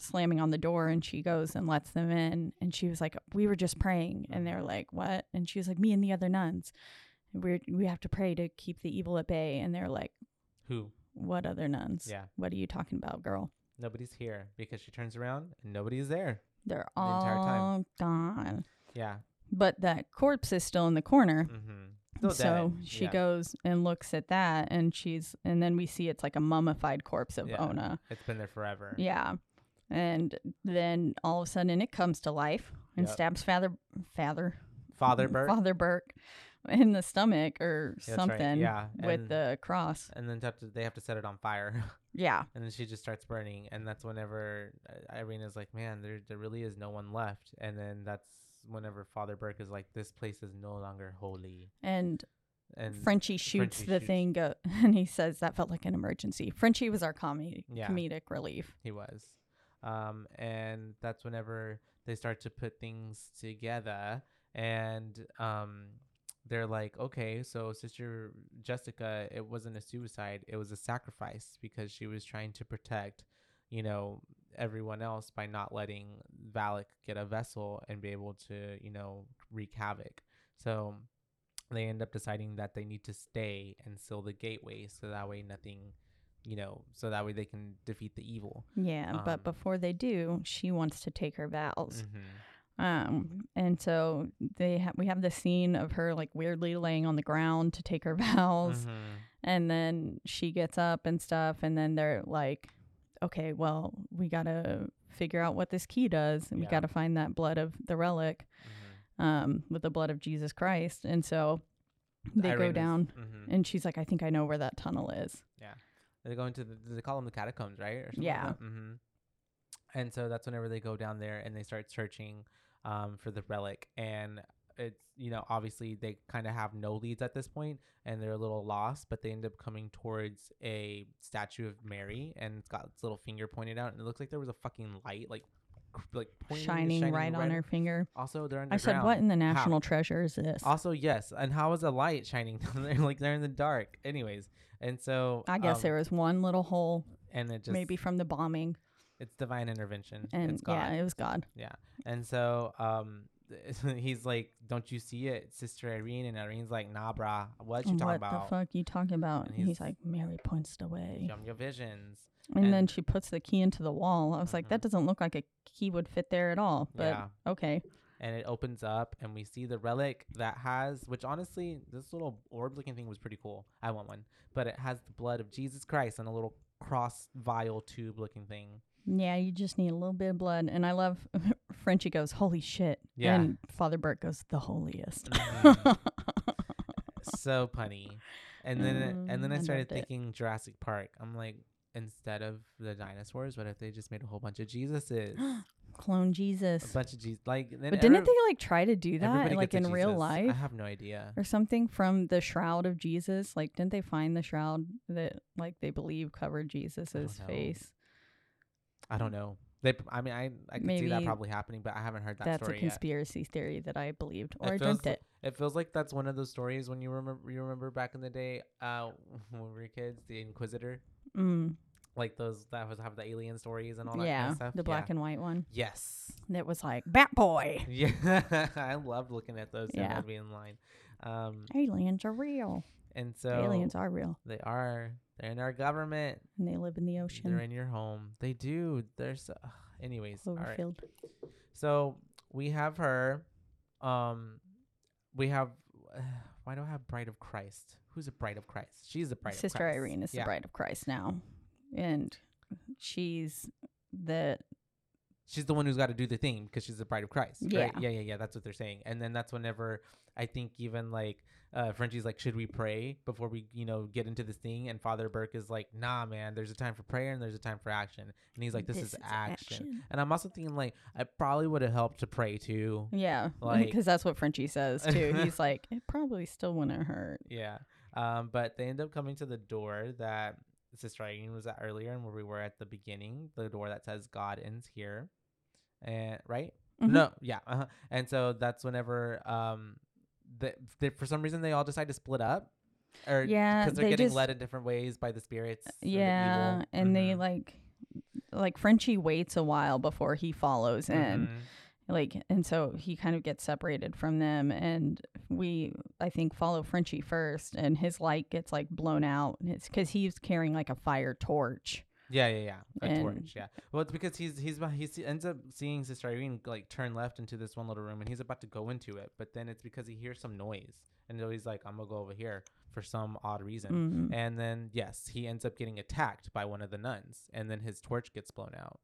slamming on the door and she goes and lets them in and she was like we were just praying and they're like what and she was like me and the other nuns we we have to pray to keep the evil at bay and they're like who what other nuns yeah what are you talking about girl nobody's here because she turns around and nobody's there. they're The all entire time. gone Yeah. but that corpse is still in the corner Mm-hmm. so she goes and looks at that and she's and then we see it's like a mummified corpse of Yeah. ona It's been there forever. Yeah. And then all of a sudden it comes to life and Yep. stabs Father Father Father Burke. Father Burke in the stomach or right, something yeah, with and- the cross. And then they have, to, they have to set it on fire. Yeah. and then she just starts burning. And that's whenever uh, Irene is like, man, there, there really is no one left. And then that's whenever Father Burke is like, this place is no longer holy. And, And Frenchie shoots Frenchie the shoots. thing go- and he says that felt like an emergency. Frenchie was our comedy Yeah. comedic relief. He was. Um, and that's whenever they start to put things together and um they're like, okay, so Sister Jessica, it wasn't a suicide, it was a sacrifice because she was trying to protect, you know, everyone else by not letting Valak get a vessel and be able to, you know, wreak havoc. So they end up deciding that they need to stay and seal the gateway so that way nothing you know, so that way they can defeat the evil. Yeah, Um, but before they do, she wants to take her vows. Mm-hmm. Um, and so they ha- we have the scene of her like weirdly laying on the ground to take her vows. Mm-hmm. and then she gets up and stuff and then they're like okay well we gotta figure out what this key does and we gotta find that blood of the relic Mm-hmm. um with the blood of jesus christ and so they go down Mm-hmm. and she's like i think i know where that tunnel is They go into the they call them the catacombs, right? Or something Yeah. Like mm-hmm. And so that's whenever they go down there and they start searching um, for the relic, and it's you know obviously they kind of have no leads at this point, and they're a little lost, but they end up coming towards a statue of Mary, and it's got its little finger pointed out, and it looks like there was a fucking light like like pointing, shining, right, on her finger Also, they're i said what in the How? national treasure is this Also, yes. And how is a light shining down there? Like they're in the dark. Anyways, and so i guess um, there was one little hole and it just maybe from the bombing it's divine intervention. and it's God. yeah it was god Yeah, And so um, he's like, "Don't you see it, Sister Irene?" And Irene's like, "Nah, brah. What you talking what about? the fuck you talking about And he's, he's- like mary points the way 'em your visions." And, then she puts the key into the wall. I was like, Mhm. that doesn't look like a key would fit there at all. But yeah. okay. And it opens up, and we see the relic that has, which honestly, this little orb-looking thing was pretty cool. I want one, but it has the blood of Jesus Christ on a little cross vial tube-looking thing. Yeah, you just need a little bit of blood. And I love Frenchie goes, holy shit. Yeah. And Father Burke goes, the holiest. Mhm. so punny. And then it- and then Mm, I I started it. thinking Jurassic Park. I'm like, instead of the dinosaurs, what if they just made a whole bunch of Jesuses? clone Jesus. a bunch of Jesus. Like, then But didn't every- they like try to do that like in real life I have no idea. or something from the shroud of Jesus? Like didn't they find the shroud that like they believe covered Jesus's face? I don't know. They, I mean, I, I could see that probably happening, but I haven't heard that That's a story yet. conspiracy theory that I believed or I feels dreamt it. It feels like that's one of those stories when you remember you remember back in the day, uh, when we were kids, the Inquisitor, Mm. like those that was have the alien stories and all that Yeah, kind of stuff. the black and white one. yes, That was like Bat Boy. yeah, I loved looking at those. Yeah, Yeah. I'd be in line. Um, Aliens are real. and so Aliens are real, they are they're in our government. and they live in the ocean. They're in your home. They do. There's, uh, anyways. All right. So we have her. Um, we have. why do I have Bride of Christ? Who's a Bride of Christ? She's the Bride of Sister Christ. Irene is yeah. the bride of Christ now, and she's the She's the one who's got to do the thing because she's the Bride of Christ. right? Yeah. Yeah. Yeah. Yeah. That's what they're saying. And then that's whenever I think even like uh, Frenchie's like, should we pray before we, you know, get into this thing? And Father Burke is like, nah, man. There's a time for prayer and there's a time for action. And he's like, this, is, action. And I'm also thinking like, I probably would have helped to pray too. Yeah, Like- because that's what Frenchie says too. He's like, it probably still wouldn't hurt. Yeah. Um, but they end up coming to the door that Sister Irene was at earlier and where we were at the beginning, the door that says God ends here. And right? Mhm. No, yeah. Uh-huh. And so that's whenever um the, they, for some reason they all decide to split up. Or Yeah, because they're they getting just- led in different ways by the spirits. and the Yeah, evil. and they Mhm. like, like Frenchie waits a while before he follows in. Like and so he kind of gets separated from them and we i think follow frenchie first and his light gets like blown out and it's because he's carrying like a fire torch Yeah, yeah, yeah. A And- torch, yeah. Well, it's because he's he's about- he ends up seeing Sister Irene like turn left into this one little room, and he's about to go into it, but then it's because he hears some noise, and so he's like, "I'm gonna go over here for some odd reason." Mhm. And then yes, he ends up getting attacked by one of the nuns, and then his torch gets blown out.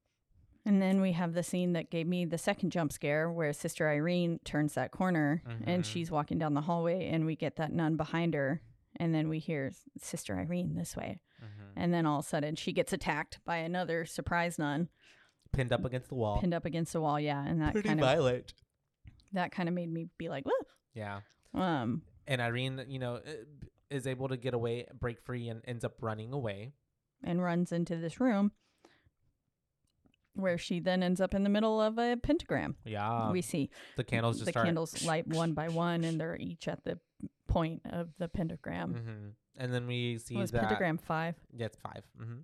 And then we have the scene that gave me the second jump scare where sister irene turns that corner and Mhm. she's walking down the hallway and we get that nun behind her and then we hear sister irene this way Mhm. and then all of a sudden she gets attacked by another surprise nun Pinned up against the wall. pinned up against the wall yeah and that Pretty kind of violent. that kind of made me be like Whoa. Yeah. um And Irene, you know, uh, is able to get away, break free, and ends up running away. and runs into this room where she then ends up in the middle of a pentagram. Yeah. we see the candles just the start. candles light one by one, and they're each at the point of the pentagram. hmm And then we see Was that. pentagram five? Yeah, it's 5 Mm-hmm.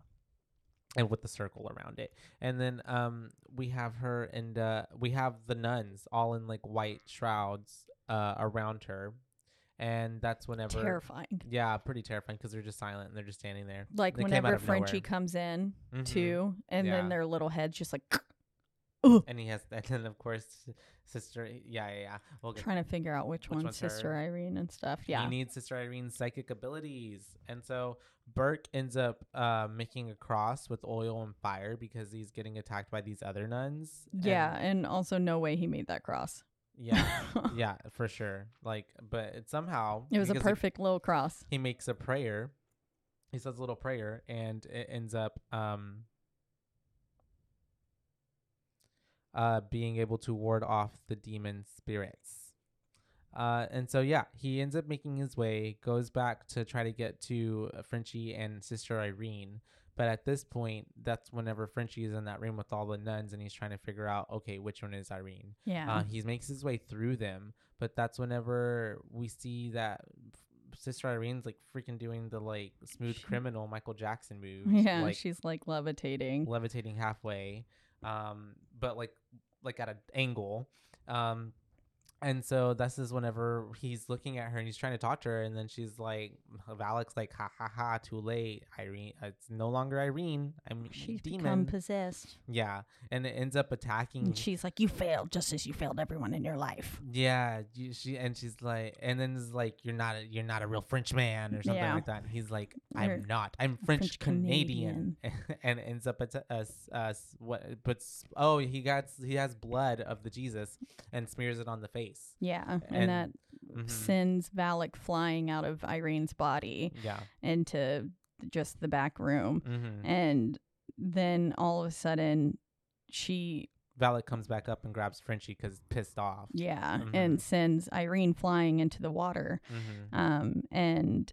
And with the circle around it, and then um, we have her and uh, we have the nuns all in like white shrouds uh around her, and that's whenever. Terrifying. Yeah, pretty terrifying because they're just silent and they're just standing there. Like They whenever Frenchie nowhere. comes in Mhm. too, and Yeah. then their little heads just like And he has, and then of course, sister. Yeah, yeah, yeah. We'll trying to figure out which, Which one's one's Sister her? Irene and stuff. Yeah. He needs Sister Irene's psychic abilities. And so Burke ends up uh, making a cross with oil and fire because he's getting attacked by these other nuns. and- yeah, and also no way he made that cross. Yeah. yeah, for sure. Like, but it somehow. It was a because he- perfect little cross. He, makes a prayer. He says a little prayer and it ends up um, uh, being able to ward off the demon spirits. Uh, and so yeah, he ends up making his way, goes back to try to get to Frenchie and Sister Irene. But at this point, that's whenever Frenchie is in that room with all the nuns, and he's trying to figure out, okay, which one is Irene? Yeah. Uh, he makes his way through them, but that's whenever we see that Sister Irene's like freaking doing the like smooth She- criminal Michael Jackson moves, yeah, like she's like levitating. levitating halfway, um, but like like at an angle. Um, and so this is whenever he's looking at her and he's trying to talk to her, and then she's like, Valak's like, ha ha ha, too late, Irene. Uh, it's no longer Irene. I'm She's demon. become possessed. yeah, and it ends up attacking. And she's like, You failed just as you failed everyone in your life. Yeah, you, she and she's like, and then it's like, you're not a, you're not a real French man or something Yeah. like that. And he's like, You're I'm not. I'm French, French Canadian, and ends up at uh, us us uh, what? But oh, he got he has blood of the Jesus and smears it on the face. Yeah. And, And- that Mhm. sends Valak flying out of Irene's body Yeah. into just the back room. Mm-hmm. And then all of a sudden, she Valak comes back up and grabs Frenchie because pissed off. Yeah, Mhm. and sends Irene flying into the water. Mm-hmm. Um, and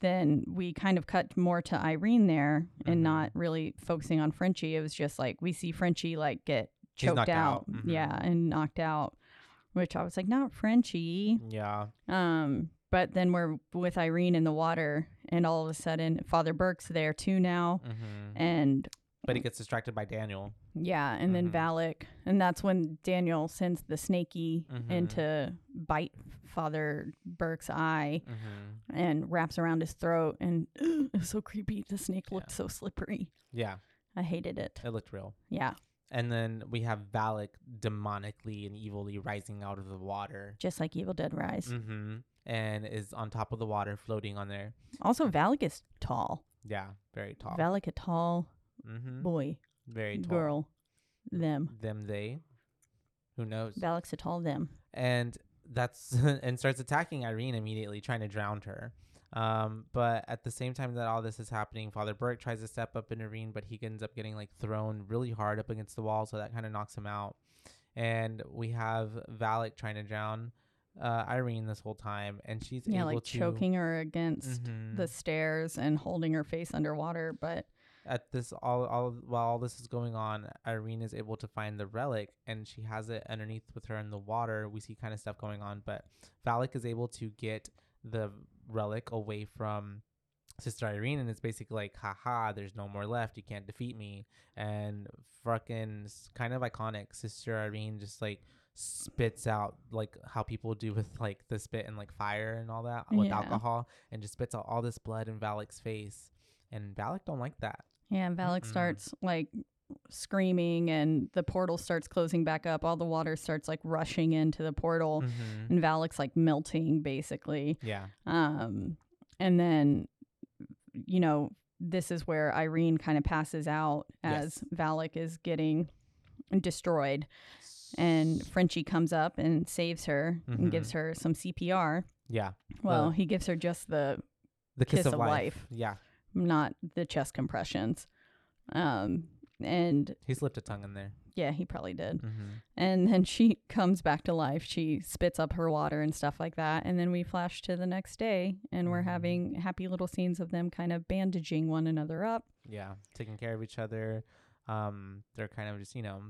then we kind of cut more to Irene there and not really focusing on Frenchie. It was just like we see Frenchie like get choked out. out. Mhm. Yeah, and knocked out, which I was like, not Frenchie. Yeah. Um, but then we're with Irene in the water, and all of a sudden, Father Burke's there too now. Mm-hmm. And But he gets distracted by Daniel. yeah, and then Mhm. Valak, and that's when Daniel sends the snaky Mhm. in to bite Father Burke's eye Mm-hmm. and wraps around his throat, and it was so creepy. The snake looked Yeah. so slippery. Yeah, I hated it. it looked real. Yeah, And then we have Valak demonically and evilly rising out of the water. just like Evil Dead Rise. Mm-hmm. And is on top of the water floating on there. Also, Valak is tall. Yeah, very tall. Valak a tall mm-hmm. boy, Very tall. girl, them. Them, they. Who knows? Valak's a tall them. and that's and starts attacking Irene immediately, trying to drown her. Um, but at the same time that all this is happening, Father Burke tries to step up and intervene, but he ends up getting like thrown really hard up against the wall, so that kind of knocks him out. And we have Valak trying to drown uh, Irene this whole time, and she's Yeah, able like to choking her against Mhm. the stairs and holding her face underwater. But at this all all while all this is going on, Irene is able to find the relic and she has it underneath with her in the water. We see kind of stuff going on, but Valak is able to get the relic away from Sister Irene and it's basically like, haha, there's no more left. You can't defeat me. And fucking kind of iconic. Sister Irene just like spits out like how people do with like the spit and like fire and all that with Yeah. alcohol and just spits out all this blood in Valak's face. And Valak don't like that. yeah, Valak Mm-mm. starts like screaming, and the portal starts closing back up. All the water starts like rushing into the portal, Mhm. and Valak's like melting basically. Yeah. Um, and then, you know, this is where Irene kind of passes out as Valak is getting destroyed. And Frenchie comes up and saves her and gives her some CPR. Yeah. Well, Well- he gives her just the The kiss, Kiss of, of life. life. Yeah. not the chest compressions. Um, and He slipped a tongue in there. yeah, he probably did. Mm-hmm. And then she comes back to life. She spits up her water and stuff like that. And then we flash to the next day, and we're Mhm. having happy little scenes of them kind of bandaging one another up. Yeah. Taking care of each other. Um, they're kind of just, you know,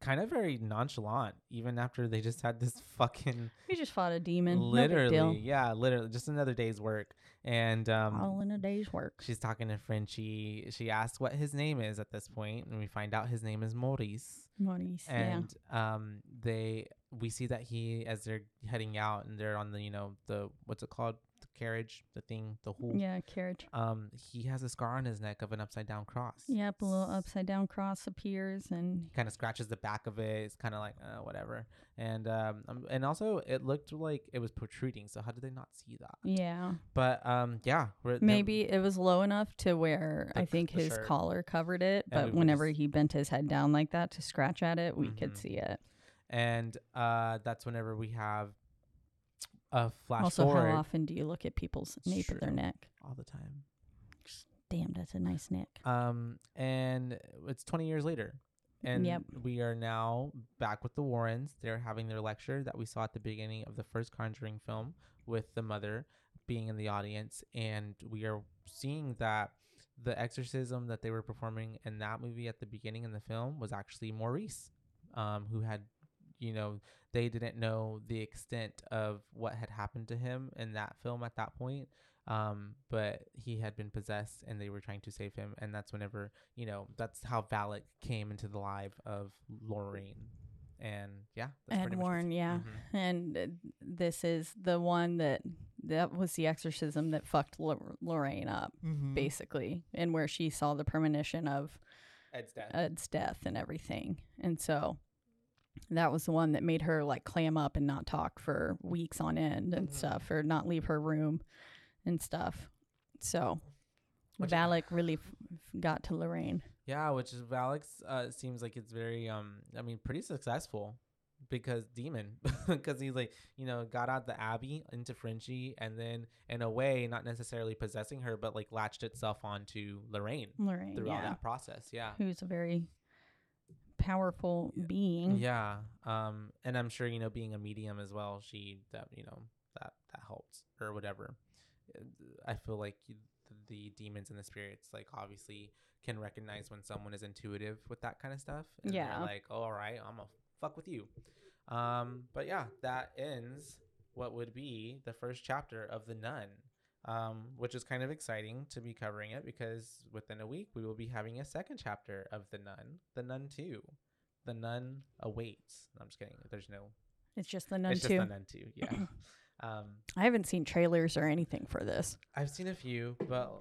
kind of very nonchalant, even after they just had this fucking We just fought a demon. no literally, yeah, literally just another day's work. And um All in a day's work. she's talking to Frenchie. She asks what his name is at this point, and we find out his name is Maurice. Maurice, yeah. and um they we see that he as they're heading out and they're on the you know the what's it called carriage the thing the whole Yeah, carriage. um he has a scar on his neck of an upside down cross Yep, a little upside down cross appears, and he kind of scratches the back of it it's kind of like uh, whatever and um, um and also it looked like it was protruding so how did they not see that yeah, but um yeah maybe it was low enough to where The- I think his shirt. collar covered it, but whenever just- he bent his head down like that to scratch at it, we could Mhm. see it. and uh that's whenever we have a flash also, forward how often do you look at people's nape of their neck? all the time Damn, that's a nice neck. Um, and it's 20 years later. And Yep. we are now back with the Warrens. They're having their lecture that we saw at the beginning of the first Conjuring film with the mother being in the audience. And we are seeing that the exorcism that they were performing in that movie at the beginning in the film was actually Maurice, um, who had, you know, they didn't know the extent of what had happened to him in that film at that point um, but he had been possessed and they were trying to save him and that's whenever you know that's how Valak came into the life of Lorraine and yeah that's Ed pretty much Warren, what's- yeah. Mhm. And uh, this is the one that that was the exorcism that fucked Lor- Lorraine up, Mm-hmm. basically, and where she saw the premonition of Ed's death Ed's death and everything. And so that was the one that made her like clam up and not talk for weeks on end and Mhm. stuff, or not leave her room and stuff. So Which- Valak really f- got to Lorraine. yeah which is Valak's uh, seems like it's very um I mean pretty successful because demon because he's like you know got out the abbey into Frenchie and then in a way not necessarily possessing her but like latched itself onto Lorraine Lorraine, throughout yeah. that process yeah Who's a very powerful being. Yeah. Um, and I'm sure you know, being a medium as well, she that you know that that helped or whatever. Uh, I feel like you, the demons and the spirits, like obviously, can recognize when someone is intuitive with that kind of stuff. And Yeah. Like, oh, all right, I'm gonna fuck with you. Um, but yeah, that ends what would be the first chapter of the Nun. Um, which is kind of exciting to be covering it because within a week we will be having a second chapter of the Nun, the Nun Two, the Nun awaits. I'm just kidding. There's no. It's just the nun it's too. just the Nun Two. Yeah. um, I haven't seen trailers or anything for this. I've seen a few, but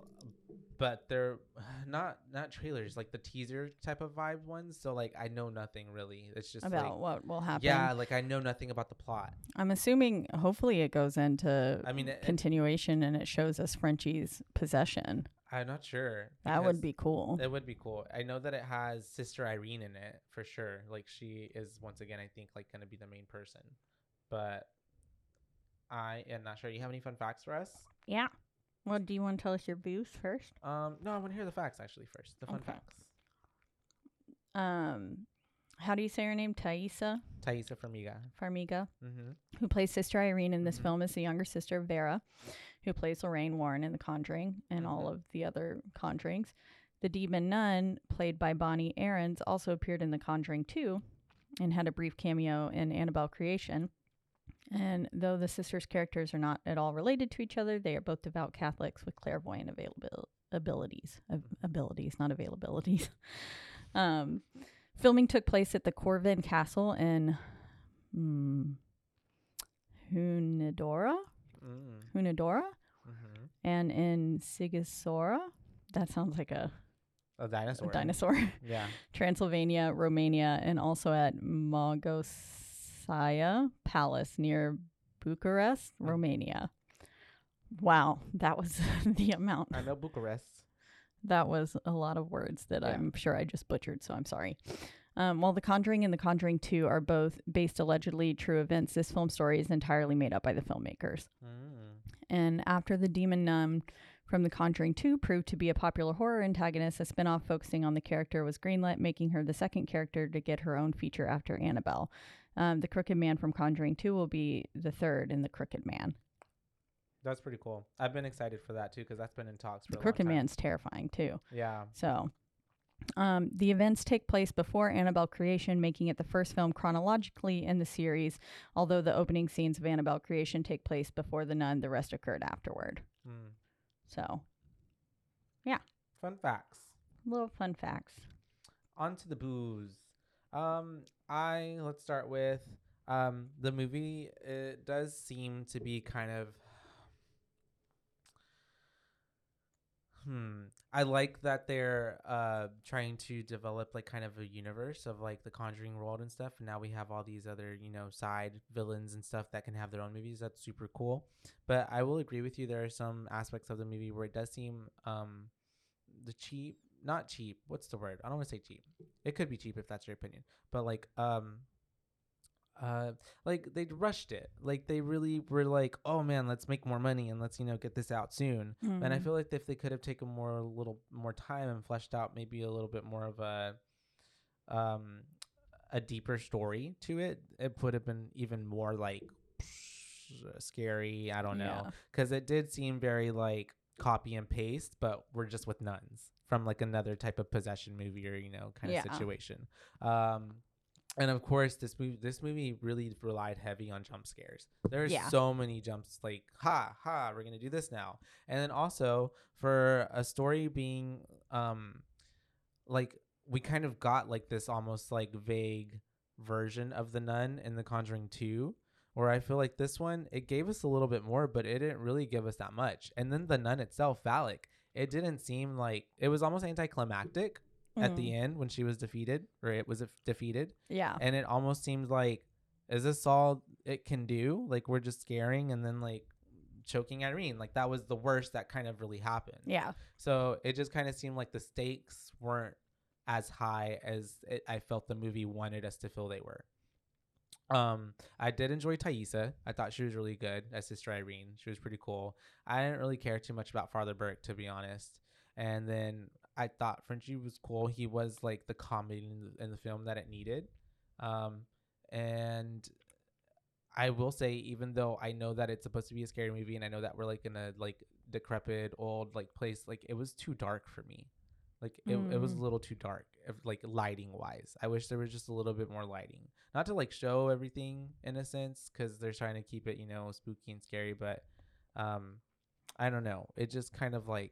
but they're not not trailers, like the teaser type of vibe ones. So like I know nothing really. It's just about like, what will happen. yeah, like I know nothing about the plot. I'm assuming hopefully it goes into I mean, it, it- continuation and it shows us Frenchie's possession. I'm not sure. That would be cool. It would be cool. I know that it has Sister Irene in it for sure. Like she is once again, I think, like gonna be the main person. But I am not sure. Do you have any fun facts for us? Yeah. Well, do you want to tell us your views first? Um, no, I want to hear the facts actually first. The fun Okay. facts. Um, how do you say her name? Taissa Taissa Farmiga. Farmiga, Mm-hmm. who plays Sister Irene in this Mhm. film, is the younger sister of Vera, who plays Lorraine Warren in The Conjuring and all Mhm. of the other Conjurings. The demon nun, played by Bonnie Aarons, also appeared in The Conjuring 2 and had a brief cameo in Annabelle Creation. And though the sisters' characters are not at all related to each other, they are both devout Catholics with clairvoyant available abilities. Ab- abilities, not availabilities. um, filming took place at the Corvin Castle in hmm, Hunadora, Mm. Hunadora, Mm-hmm. and in Sigisora. That sounds like a, A dinosaur. a dinosaur. Yeah. Transylvania, Romania, and also at Mogosia Palace near Bucharest. Romania. Wow, that was the amount. I know Bucharest. That was a lot of words that Yeah. I'm sure I just butchered, so I'm sorry. Um, while The Conjuring and The Conjuring 2 are both based allegedly true events, this film story is entirely made up by the filmmakers. Mm. And after the demon nun from The Conjuring 2 proved to be a popular horror antagonist, a spin off focusing on the character was greenlit, making her the second character to get her own feature after Annabelle. Um, the Crooked Man from Conjuring 2 will be the third in The Crooked Man. That's pretty cool. I've been excited for that too because that's been in talks for The Crooked. Man's terrifying too. Yeah. So, um, the events take place before Annabelle creation, making it the first film chronologically in the series. Although the opening scenes of Annabelle creation take place before the nun, the rest occurred afterward. Mm. So, yeah. Fun facts. little fun facts. On to the booze. Um, I let's start with um the movie. It does seem to be kind of. Hmm. I like that they're uh trying to develop like kind of a universe of like the Conjuring world and stuff. And now we have all these other you know side villains and stuff that can have their own movies. That's super cool. But I will agree with you. There are some aspects of the movie where it does seem um the cheap, not cheap. What's the word? I don't want to say cheap. It could be cheap if that's your opinion. But like um uh like they rushed it like they really were like oh man let's make more money and let's you know get this out soon and i Mhm. feel like if they could have taken more a little more time and fleshed out maybe a little bit more of a um a deeper story to it it would have been even more like scary i don't know Yeah. because it did seem very like copy and paste but we're just with nuns from like another type of possession movie or you know kind Yeah. of situation um and of course this movie this movie really relied heavy on jump scares there's Yeah. so many jumps like ha ha we're gonna do this now and then also for a story being um like we kind of got like this almost like vague version of the nun in the conjuring 2 where i feel like this one it gave us a little bit more but it didn't really give us that much and then the nun itself valak it didn't seem like it was almost anticlimactic at the Mm. end when she was defeated or it was defeated Yeah. and it almost seemed like is this all it can do like we're just scaring and then like choking irene like that was the worst that kind of really happened Yeah. so it just kind of seemed like the stakes weren't as high as it, i felt the movie wanted us to feel they were um i did enjoy taissa i thought she was really good as sister irene she was pretty cool i didn't really care too much about father burke to be honest and then I thought Frenchie was cool. He was like the comedy in the, in the film that it needed. Um, and I will say, even though I know that it's supposed to be a scary movie, and I know that we're like in a like decrepit old like place, like it was too dark for me. Like it, it was a Mm. little too dark, like lighting wise. I wish there was just a little bit more lighting, not to like show everything in a sense, because they're trying to keep it, you know, spooky and scary. But um, I don't know. It just kind of like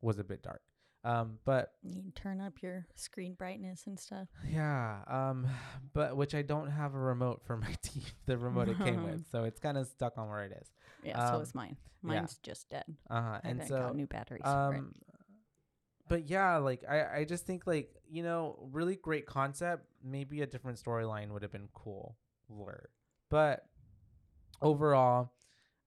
was a bit dark. Um, but You turn up your screen brightness and stuff. yeah, um, but which I don't have a remote for my TV, the remote it came with, so it's kind of stuck on where it is. Yeah, so Um, is mine. yeah. Mine's just dead. Uh huh. And so, got new batteries um, but yeah, like I, I just think like you know, really great concept. Maybe a different storyline would have been cool, but overall,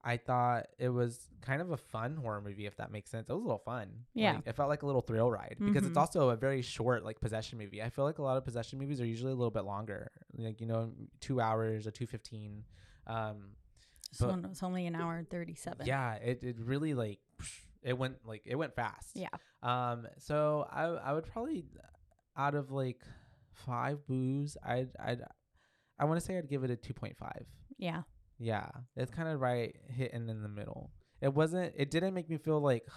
I thought it was kind of a fun horror movie, if that makes sense. It was a little fun. Yeah. Like, it felt like a little thrill ride because it's Mhm. also a very short like possession movie. I feel like a lot of possession movies are usually a little bit longer, like you know, two hours or two fifteen. Um, This but- one was only an hour and 37. yeah, it, it really like it went like it went fast. Yeah. Um. So I I would probably out of like five boos, I'd I'd I want to say I'd give it a two point five. Yeah. Yeah, it's kind of right hitting in the middle. It wasn't. It didn't make me feel like.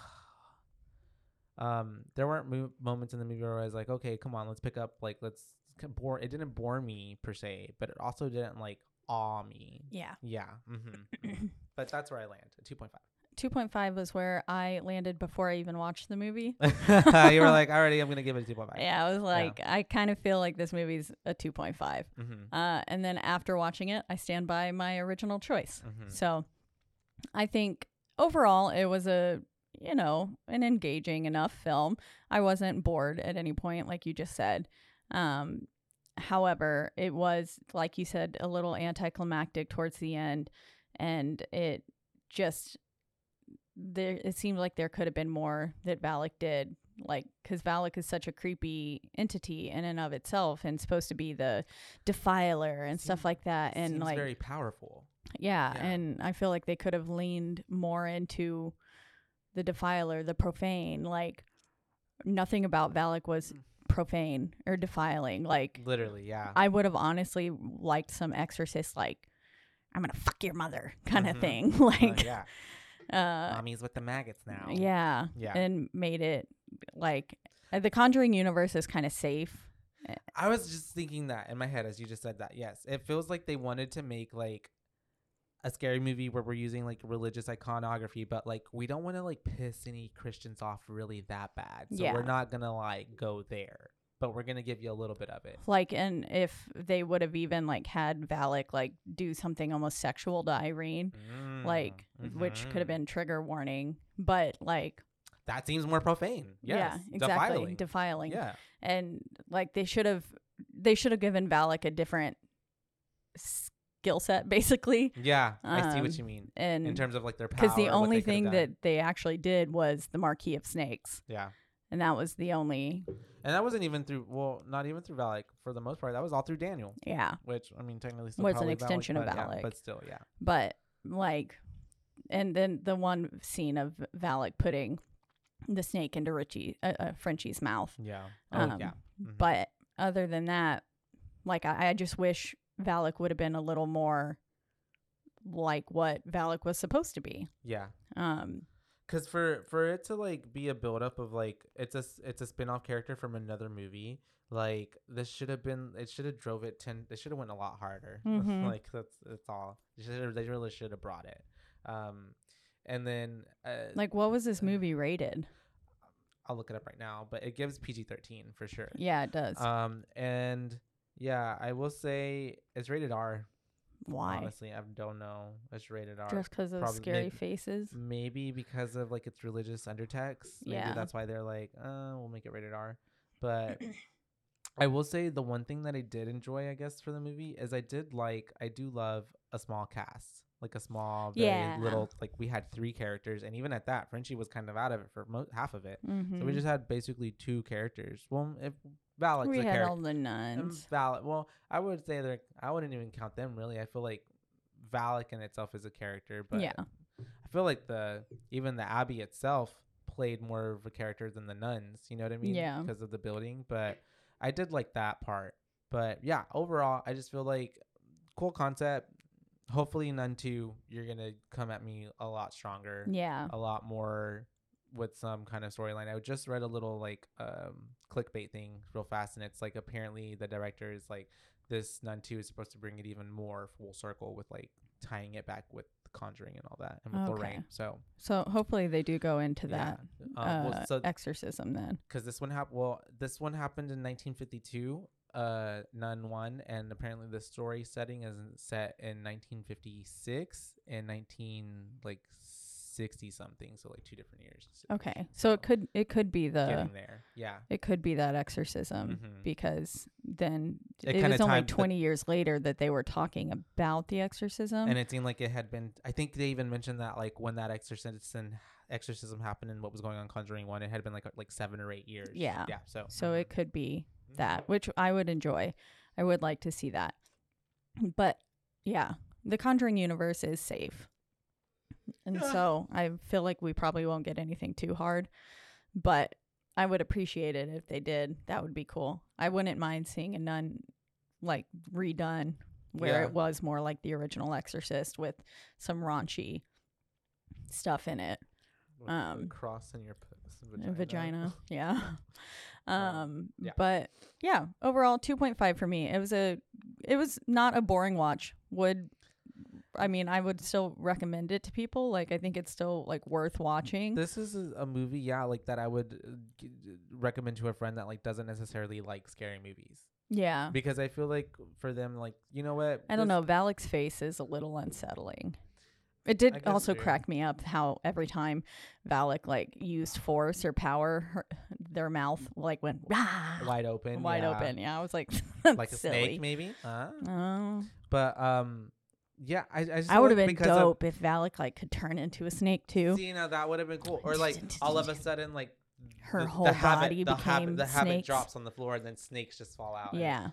Um, there weren't mo- moments in the movie where I was like, okay, come on, let's pick up. Like, let's bore. It didn't bore me per se, but it also didn't like awe me. Yeah. Yeah. Mm-hmm. but that's where I land. A two point 2.5 was where I landed before I even watched the movie. you were like, already, I'm gonna give it a two point five. Yeah, I was like, I kind of feel like this movie's a 2.5. Mm-hmm. Uh, and then after watching it, I stand by my original choice. Mm-hmm. So I think overall it was a, you know, an engaging enough film. I wasn't bored at any point, like you just said. Um, however, it was, like you said, a little anticlimactic towards the end. And it just, there, it seemed like there could have been more that Valak did. Like, because Valak is such a creepy entity in and of itself and supposed to be the defiler and stuff like that. And Seems like, very powerful. yeah, Yeah. and I feel like they could have leaned more into the defiler, the profane. Like nothing about Valak was Mm. profane or defiling. Like Literally, yeah. I would have honestly liked some exorcist like I'm gonna fuck your mother kind of Mhm. thing. Uh, like yeah. Uh Mommy's with the maggots now. yeah. Yeah. And made it like uh, the Conjuring universe is kind of safe. I was just thinking that in my head as you just said that. Yes, it feels like they wanted to make like a scary movie where we're using like religious iconography, but like we don't want to like piss any Christians off really that bad. So Yeah. we're not gonna like go there, but we're gonna give you a little bit of it. Like, and if they would have even like had Valak like do something almost sexual to Irene, like which could have Mhm. been trigger warning but like that seems more profane. Yes. yeah exactly Defiling. defiling Yeah. and like they should have they should have given Valak a different skill set basically Yeah. I see what Um, you mean and in terms of like their power. because the only thing done. that they actually did was the marquee of snakes yeah. And that was the only And that wasn't even through, well, not even through Valak for the most part. That was all through Daniel, yeah which I mean, technically, still Was an extension of but yeah, Valak. but still, yeah. but like and then the one scene of Valak putting the snake into Richie uh, uh, Frenchie's mouth Yeah. Oh, Um, yeah. Mhm. But other than that, like I, I just wish Valak would have been a little more like what Valak was supposed to be. yeah. Um, Cause for for it to like be a buildup of like it's a it's a spin off character from another movie. Like this should have been it should have drove it ten. They should have went a lot harder. Mhm. like that's that's all. They, should've- they really should have brought it. Um, and then uh, like what was this movie rated? I'll look it up right now, but it gives PG thirteen for sure. Yeah, it does. Um, and yeah, I will say it's rated R. Why? Honestly, I don't know. It's rated R. Just because of probably scary maybe- faces? Maybe because of like its religious undertext. Maybe Yeah. that's why they're like, uh, we'll make it rated R. But I will say the one thing that I did enjoy, I guess, for the movie is I did like, I do love a small cast, like a small, very Yeah. little. Like we had three characters, and even at that, Frenchie was kind of out of it for mo- half of it. Mm-hmm. So we just had basically two characters. Well, if Valak's we had character. all the Um, nuns. Valak. Well, I would say they're. I wouldn't even count them really. I feel like Valak in itself is a character, but Yeah. I feel like the even the Abbey itself played more of a character than the nuns. You know what I mean? Yeah. Because of the building, but I did like that part. But yeah, overall, I just feel like cool concept. Hopefully, Nun Two, you're gonna come at me a lot stronger, Yeah. a lot more with some kind of storyline. I just read a little like um clickbait thing real fast, and it's like apparently the director is like this Nun Two is supposed to bring it even more full circle with like tying it back with The Conjuring and all that, and with Okay. Lorraine. So So hopefully they do go into yeah. that Um, well, uh, so exorcism then. because this one happened. Well, this one happened in 1952. Uh, Nun one, and apparently the story setting is set in 1956 and 19 like 60 something. So like two different years. Okay. So it could it could be the getting there. Yeah. it could be that exorcism Mhm. because then It it, was only timed the- 20 years later that they were talking about the exorcism. and it seemed like it had been. I think they even mentioned that like when that exorcism exorcism happened and what was going on Conjuring one, it had been like like seven or eight years. Yeah. Yeah. So so it could be Mhm. that, which I would enjoy. I would like to see that. But yeah, the Conjuring universe is safe. And Yeah. so I feel like we probably won't get anything too hard, but I would appreciate it if they did. That would be cool. I wouldn't mind seeing a nun like redone where Yeah. it was more like the original Exorcist with some raunchy stuff in it. With um, cross in your Vagina. vagina. Yeah. um yeah. but yeah, overall 2.5 for me. It was a it was not a boring watch. Would I mean, I would still recommend it to people. Like I think it's still like worth watching. This is a, a movie, yeah, like that I would uh, g- recommend to a friend that like doesn't necessarily like scary movies yeah. because I feel like for them, like you know what, I don't know, Valak's face is a little unsettling. It did guess also true. crack me up how every time Valak like used force or power, her, their mouth like went "Rah!" wide open, wide yeah. open. Yeah, I was like, like a silly. snake maybe. Uh, Oh. but um, yeah, I I, just I would have been because of- dope if Valak like could turn into a snake too. See, now that would have been cool. Or like all of a sudden, like Her the, whole the habit, body the habit, became the habit drops on the floor, and then snakes just fall out. yeah,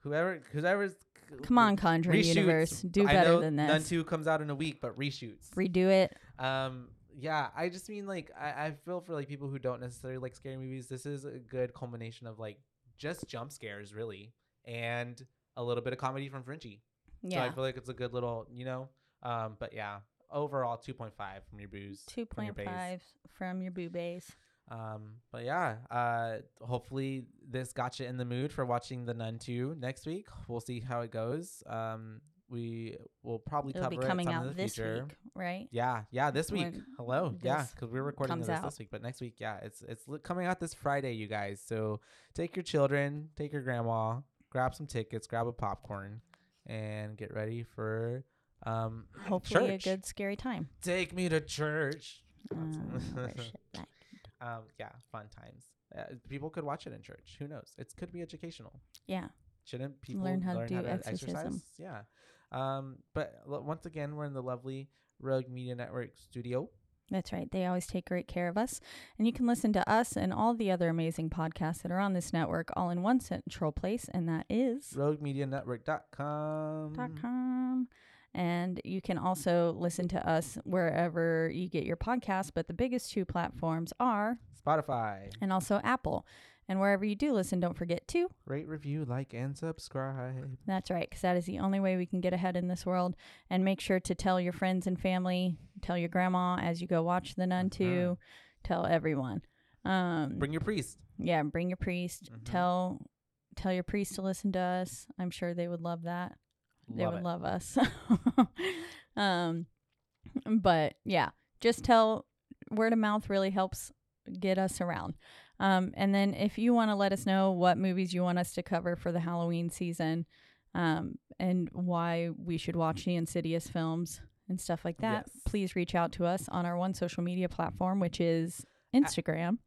whoever, whoever's come on, Conjuring reshoots. Universe, do better than this. two comes out in a week, but reshoots. Redo it. Um, yeah, I just mean like I, I feel for like people who don't necessarily like scary movies, this is a good culmination of like just jump scares really, and a little bit of comedy from Frenchie. So Yeah, I feel like it's a good little, you know. Um, but yeah, overall two point five from your booze. two from your boo bays. five from your boobies. Um, but yeah, uh, hopefully this got you in the mood for watching The Nun 2 next week. We'll see how it goes. Um, we will probably It'll cover be coming it out this future. week, right? Yeah, yeah, this week. When Hello, yeah, because we're recording this out. this week, but next week, yeah, it's it's coming out this Friday, you guys. So take your children, take your grandma, grab some tickets, grab a popcorn, and get ready for um Hopefully, church. a good scary time. Take me to church. That. um, yeah, fun times. Uh, people could watch it in church. Who knows? It could be educational. Yeah, Shouldn't people Learn how to do exercise? Yeah. Um, but l- once again, we're in the lovely Rogue Media Network studio. That's right. They always take great care of us, and you can listen to us and all the other amazing podcasts that are on this network all in one central place, and that is RogueMediaNetwork.com. dot com. And you can also listen to us wherever you get your podcasts, but the biggest two platforms are, Spotify. and also Apple. And wherever you do listen, don't forget to. Rate, review, like, and subscribe. That's right, because that is the only way we can get ahead in this world. And make sure to tell your friends and family, tell your grandma as you go watch The Nun Mhm. 2, tell everyone. Um, Bring your priest. yeah, bring your priest. Mhm. Tell tell your priest to listen to us. I'm sure they would love that. they would it. love us. um, but yeah, just tell word of mouth really helps get us around. Um, and then if you want to let us know what movies you want us to cover for the Halloween season, um, and why we should watch the Insidious films and stuff like that, Yes. please reach out to us on our one social media platform, which is Instagram,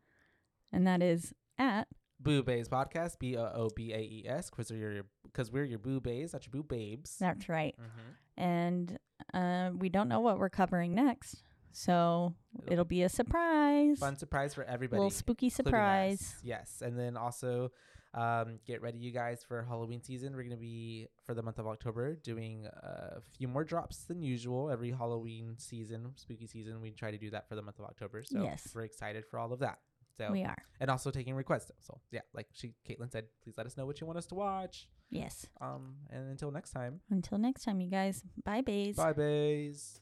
and that is at Boo Bays Podcast. B O O B A E S. Because we're your, cause we're your boo bays, not your boo babes. that's right. Mm-hmm. and uh, we don't know what we're covering next. So it'll be a surprise. Fun surprise for everybody. little spooky including us. surprise. Yes, and then also Um, get ready, you guys, for Halloween season. We're gonna be for the month of October doing a few more drops than usual. Every Halloween season, spooky season, we try to do that for the month of October. So Yes. we're excited for all of that. So We are. and also taking requests. So yeah, like she Caitlin said, please let us know what you want us to watch. Yes. Um, and until next time, Until next time, you guys. Bye, bays. bye, bays.